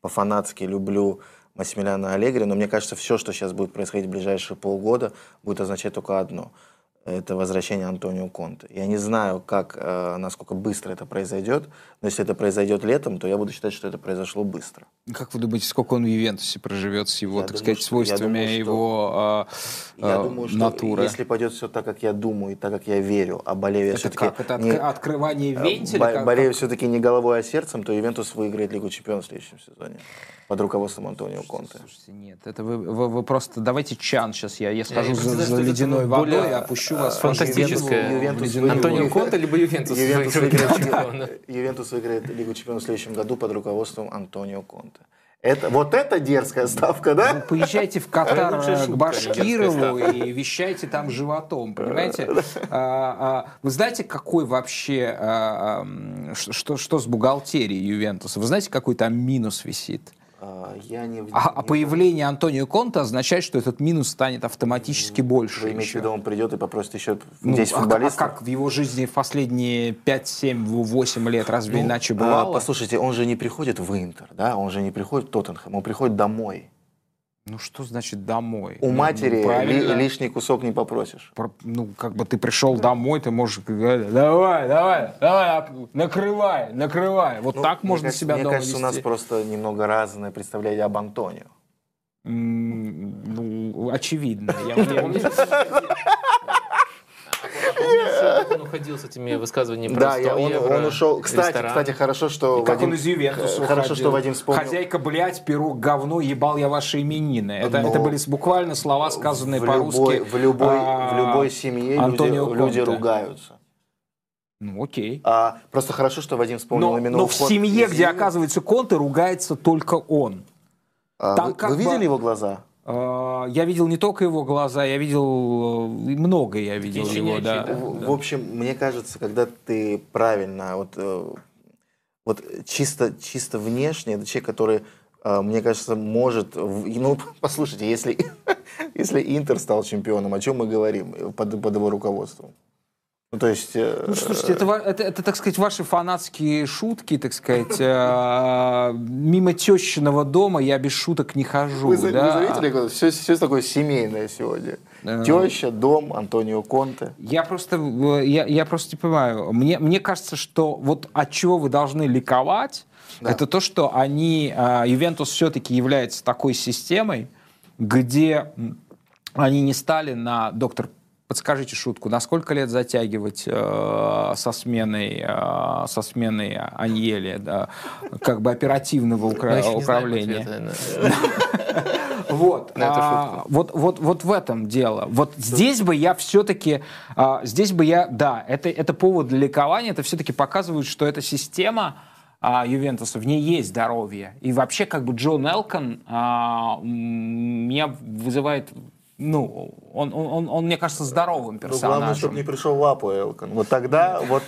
по-фанатски люблю Массимилиана Аллегри, но мне кажется, все, что сейчас будет происходить в ближайшие полгода, будет означать только одно – это возвращение Антонио Конте. Я не знаю, как, э, насколько быстро это произойдет, но если это произойдет летом, то я буду считать, что это произошло быстро. Как вы думаете, сколько он в Ювентусе проживет с его, я так думаю, сказать, свойствами думаю, его э, я думаю, что натуры? Если пойдет все так, как я думаю, и так, как я верю, а болею это все-таки... Как? Это не, открывание вентиля? Бо, болею все-таки не головой, а сердцем, то Ювентус выиграет Лигу Чемпионов в следующем сезоне под руководством Антонио Конте. Слушайте, нет, это вы, вы, вы просто давайте чан сейчас, я, я схожу за, за ледяной водой, опущу вас. Фантастическое. Ювентус, Антонио Конте либо Ювентус? Ювентус выиграет, Ювентус выиграет Лигу Чемпионов в следующем году под руководством Антонио Конте. Это, вот это дерзкая ставка, да? Вы поезжайте в Катар к Башкирову и вещайте там животом, понимаете? А, а, вы знаете, какой вообще, а, что, что с бухгалтерией Ювентуса? Вы знаете, какой там минус висит? А, я не... А, а появление Антонио Конта означает, что этот минус станет автоматически больше. Вы имеете в виду, он придет и попросит еще ну, 10 а, футболистов? А как в его жизни в последние 5, 7, 8 лет разве ну, иначе бывало? А, послушайте, он же не приходит в Интер, да? Он же не приходит в Тоттенхэм, он приходит домой. Ну что значит домой? У ну, матери ну, ли, лишний кусок не попросишь. Про, ну как бы ты пришел домой, ты можешь говорить, давай, давай, давай, накрывай, накрывай. Вот ну, так можно кажется, себя Мне дома кажется, вести. у нас просто немного разное представление об Антонио. ну, очевидно. Я, он уходил с этими высказываниями Да, я, он, он ушел. Кстати, ресторан. кстати, хорошо, что как Вадим, он из Ювентуса Хорошо, что Вадим вспомнил. Хозяйка, блядь, пирог, говно, ебал я ваши именины. Это, это были буквально слова, сказанные по-русски. В любой, а, в любой семье люди, люди ругаются. Ну, окей. А, просто хорошо, что Вадим вспомнил но, именно Но в семье, где оказывается Конте, ругается только он. А, Там вы, вы видели бы... его глаза? А, я видел не только его глаза, я видел э, много, я видел его, да. да. В, в общем, мне кажется, когда ты правильно, вот, э, вот чисто, чисто внешне, это человек, который, э, мне кажется, может, ну, *laughs* послушайте, если, *laughs* если Интер стал чемпионом, о чем мы говорим под, под его руководством? Ну, то есть... Э, ну, слушайте, это, это, это, так сказать, ваши фанатские шутки, так сказать. Э, мимо тещиного дома я без шуток не хожу. Вы, да? вы заметили, все, все такое семейное сегодня? Теща, дом, Антонио Конте. Я просто, э, я, я просто не понимаю. Мне, мне кажется, что вот от чего вы должны ликовать, да. это то, что они, Ювентус все-таки является такой системой, где они не стали на доктор Подскажите шутку, на сколько лет затягивать э, со сменой э, со сменой Аньели, да, как бы оперативного укра- ну, управления? *laughs* Вот, а, вот, вот, вот в этом дело. Вот здесь бы я все-таки, а, здесь бы я, да, это, это повод для ликования, это все-таки показывает, что эта система а, Ювентуса, в ней есть здоровье. И вообще, как бы Джон Элкон а, меня вызывает ну, он, он, он, он, мне кажется, здоровым персонажем. Ну, главное, чтобы не пришел лапу Элкон. Вот тогда, вот,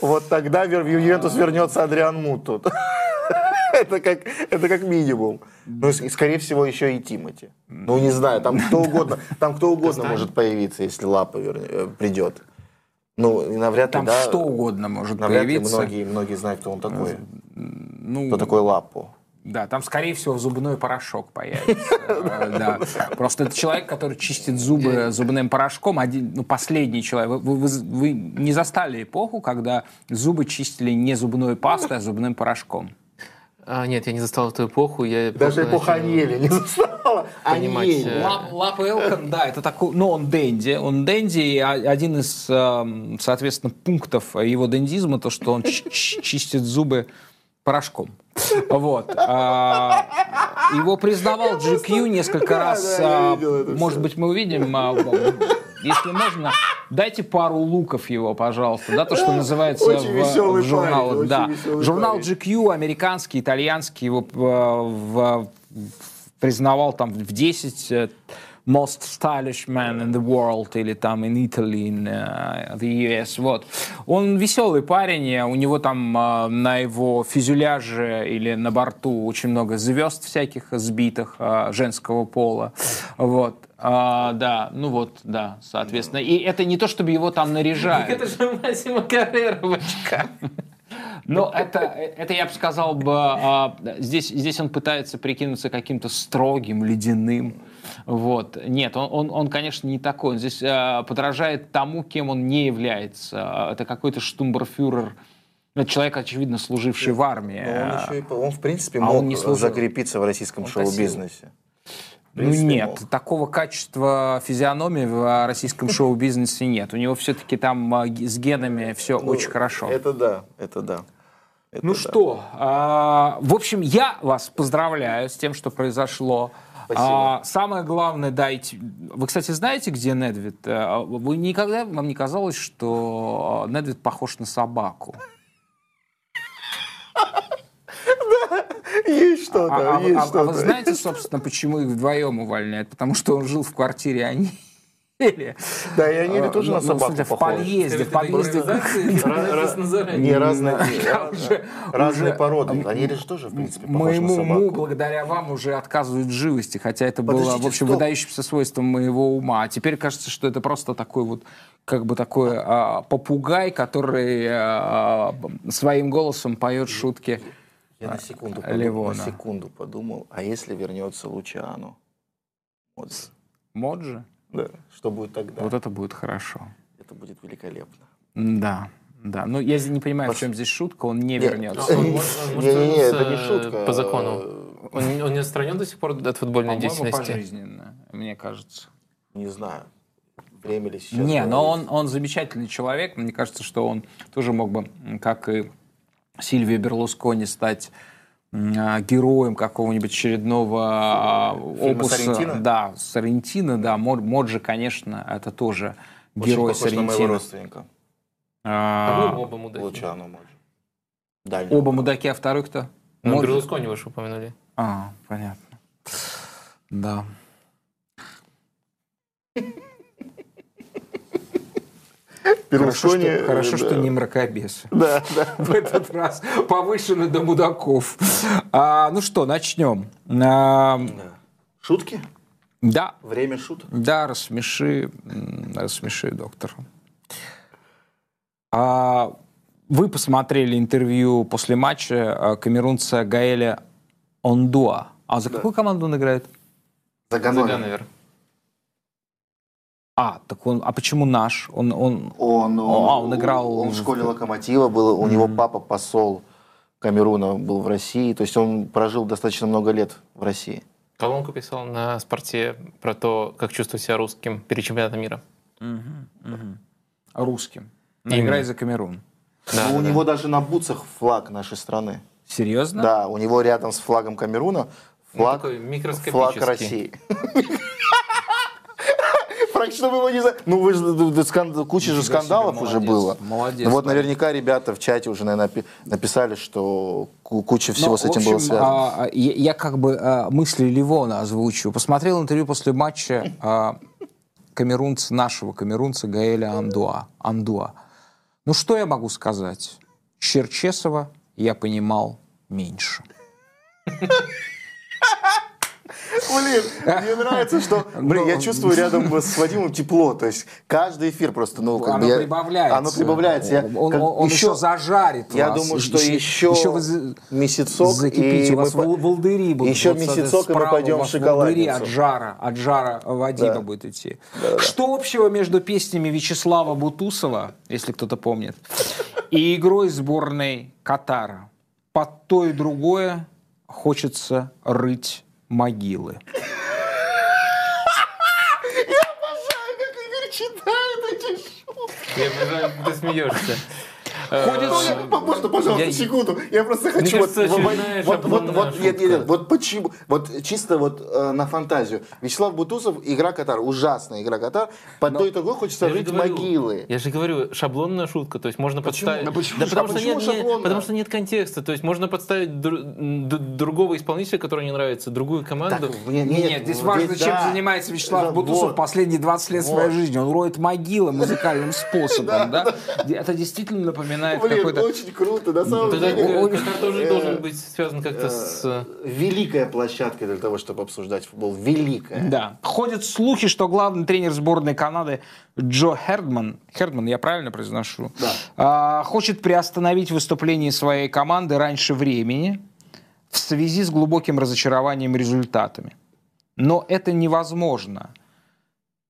вот тогда в Ювентус вернется Адриан Мут тут. *laughs* это, как, это как минимум. Ну, скорее всего, еще и Тимати. Ну, не знаю, там кто угодно, там кто угодно может появиться, если лапа вернет, э, придет. Ну, навряд ли, Там да, что угодно может навряд появиться. Ли многие, многие знают, кто он такой. Ну, кто такой Лапу. Да, там, скорее всего, зубной порошок появится. *laughs* Э. Просто это человек, который чистит зубы зубным порошком. Один, ну, последний человек. Вы, не застали эпоху, когда зубы чистили не зубной пастой, а зубным порошком. А, нет, я не застал эту эпоху. Я Даже эпоху Аньели не застала. Понимать. Э, Лап, Элкон, да, это такой, ну, он дэнди. Он дэнди, и один из, эм, соответственно, пунктов его дендизма, то, что он чистит зубы порошком. Вот. А, его признавал GQ несколько раз. А, может быть, мы увидим, а, если можно, дайте пару луков его, пожалуйста, да, то, что называется в, в журналах. Да. Журнал GQ, американский, итальянский, его в, в, признавал там в 10 most stylish man in the world, или там in Italy, in uh, the US, вот. Он веселый парень, у него там uh, на его фюзеляже или на борту очень много звезд всяких сбитых uh, женского пола, вот. А, да, ну вот, да, соответственно. И это не то, чтобы его там наряжают. Это же Массимо Каррера в очках. Но это, это я бы сказал бы, а, здесь, здесь он пытается прикинуться каким-то строгим, ледяным. Вот. Нет, он, он, он, конечно, не такой. Он здесь э, подражает тому, кем он не является. Это какой-то штумберфюрер, это человек, очевидно, служивший в армии. он, еще и, он, в принципе, а мог он не закрепиться в российском шоу-бизнесе. Ну нет, мог. такого качества физиономии в российском шоу-бизнесе нет. У него все-таки там а, с генами все ну, очень хорошо. Это да, это да. Это ну да. что, а, в общем, я вас поздравляю с тем, что произошло. А, самое главное, дайте... Вы, кстати, знаете, где Недвид? Э, вы никогда, вам не казалось, что Недвид похож на собаку? Да, есть что-то, а, есть а, что-то. А вы знаете, собственно, почему их вдвоем увольняют? Потому что он жил в квартире, а они Анели. Да, и Анели тоже на собаку В подъезде, в подъезде. Не, разные разные породы. Анели же тоже, в принципе, похожи на собаку. Моему, благодаря вам, уже отказывают в живости, хотя это было, в общем, выдающимся свойством моего ума. А теперь кажется, что это просто такой вот как бы такой а, попугай, который а, своим голосом поет шутки. Я на секунду, подумал, на секунду подумал, а если вернется Лучано? Моджи? Да. Что будет тогда? Вот это будет хорошо. Это будет великолепно. Да. Да, но я не понимаю, Пос... в чем здесь шутка, он не вернется. Не-не-не, это не шутка. По закону. Он, он не отстранен до сих пор от футбольной деятельности? пожизненно, мне кажется. Не знаю. Время ли сейчас? Не, но он, он замечательный человек. Мне кажется, что он тоже мог бы, как и Сильвия Берлускони, стать а, героем какого-нибудь очередного а, опуса. Соррентино? Да, Соррентино, да. Моджи, конечно, это тоже Очень герой Соррентино. на моего родственника. А, а оба мудаки. Лучано Моджи. Дальний оба мудаки, а второй кто? Ну, Берлускони вы же упомянули. А, понятно. Да. Хорошо, что, хорошо, да. что не мракобес. *laughs* Да, да. *laughs* В этот раз повышены до мудаков. А, ну что, начнем. А, Шутки? Да. Время шуток? Да, рассмеши, рассмеши, доктор. А, вы посмотрели интервью после матча а, камерунца Гаэля Ондуа. А за да. какую команду он играет? За Ганновер. А, так он, а почему наш? Он, он, он, он, а, он играл... Он в школе Локомотива был, у mm-hmm. него папа посол Камеруна был в России, то есть он прожил достаточно много лет в России. Колонку писал на спорте про то, как чувствовать себя русским перед чемпионатом мира. Угу, угу. Русским. Играй за Камерун. Да, ну, у да. него даже на бутсах флаг нашей страны. Серьезно? Да, у него рядом с флагом Камеруна ну, флаг, ну, флаг России. *laughs* чтобы его не за... Ну, вы же, куча же скандалов уже было. Молодец. Ну, вот наверняка ребята в чате уже, наверное, написали, что куча всего Но, с этим было связано. А, я, я как бы а, мысли Ливона озвучу. Посмотрел интервью после матча а, камерунца, нашего камерунца Гаэля Андуа. Андуа. Ну, что я могу сказать? Черчесова я понимал меньше. *laughs* Блин, мне нравится, что... Блин, я чувствую *laughs* рядом с Вадимом тепло. То есть каждый эфир просто, ну, как оно бы... прибавляется. Оно прибавляется. Я, он, как, он еще, еще зажарит Я вас. думаю, что еще, еще вы месяцок... Закипите. У вас мы, волдыри будут. Еще вот, месяцок, и мы пойдем в шоколадницу. от жара, от жара Вадима да. будет идти. Да, да. Что общего между песнями Вячеслава Бутусова, если кто-то помнит, и игрой сборной Катара? Под то и другое хочется рыть могилы. Я обожаю, как Игорь читает эти шутки. Я обожаю, как ты смеешься. Ходит... Ну, можно, пожалуйста, секунду? Я просто хочу... вот, вот, вот, вот, нет, нет, нет, вот почему... Вот чисто вот э, на фантазию. Вячеслав Бутусов, игра Катар, ужасная игра Катар. Под той и другой хочется рыть могилы. Я же говорю, шаблонная шутка. То есть можно подставить... Да, почему? Да потому, а что нет, нет, потому что нет контекста. То есть можно подставить дру... другого исполнителя, который не нравится, другую команду. Нет, нет, здесь важно, чем занимается Вячеслав Бутусов последние 20 лет своей жизни. Он роет могилы музыкальным способом. *laughs* да? Это действительно напоминает какой-то очень круто, на самом Тогда деле. Тоже э, должен быть связан как-то с... Э, великая площадка для того, чтобы обсуждать футбол. Великая. Да. Ходят слухи, что главный тренер сборной Канады Джо Хердман, Хердман, я правильно произношу, да. А, хочет приостановить выступление своей команды раньше времени в связи с глубоким разочарованием результатами. Но это невозможно,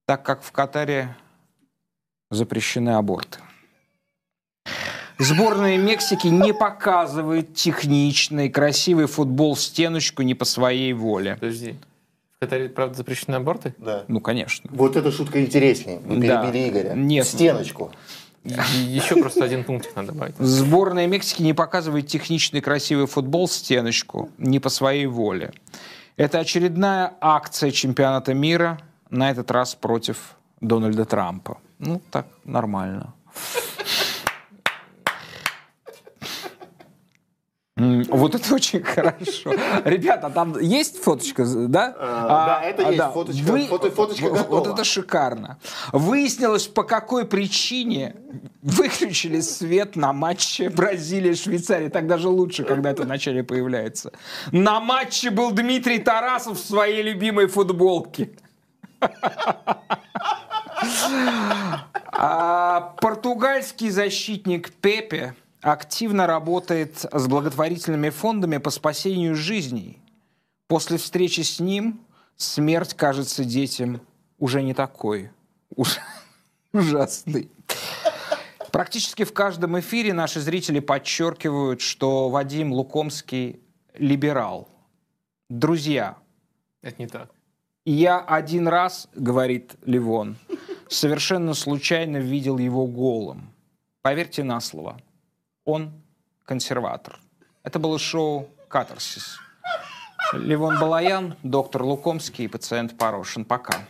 так как в Катаре запрещены аборты. Сборная Мексики не показывает техничный, красивый футбол в стеночку не по своей воле. Подожди. В Катаре, правда, запрещены аборты? Да. Ну, конечно. Вот эта шутка интереснее. Вы перебили да. Игоря. Нет. В стеночку. Еще просто один пунктик надо добавить. Сборная Мексики не показывает техничный красивый футбол в стеночку не по своей воле. Это очередная акция чемпионата мира, на этот раз против Дональда Трампа. Ну, так, нормально. Вот это *laughs* очень хорошо. Ребята, там есть фоточка, да? А, да, это а, есть фоточка. Фоточка. Вот это шикарно. Выяснилось, по какой причине выключили свет на матче Бразилия-Швейцария. Так даже лучше, когда это вначале появляется. На матче был Дмитрий Тарасов в своей любимой футболке. *laughs* А португальский защитник Пепе активно работает с благотворительными фондами по спасению жизней. После встречи с ним смерть кажется детям уже не такой уж *laughs* ужасный. Практически в каждом эфире наши зрители подчеркивают, что Вадим Лукомский либерал. Друзья. Это не так. Я один раз, говорит Ливон, совершенно случайно видел его голым. Поверьте на слово он консерватор. Это было шоу «Катарсис». Левон Балаян, доктор Лукомский и пациент Порошин. Пока.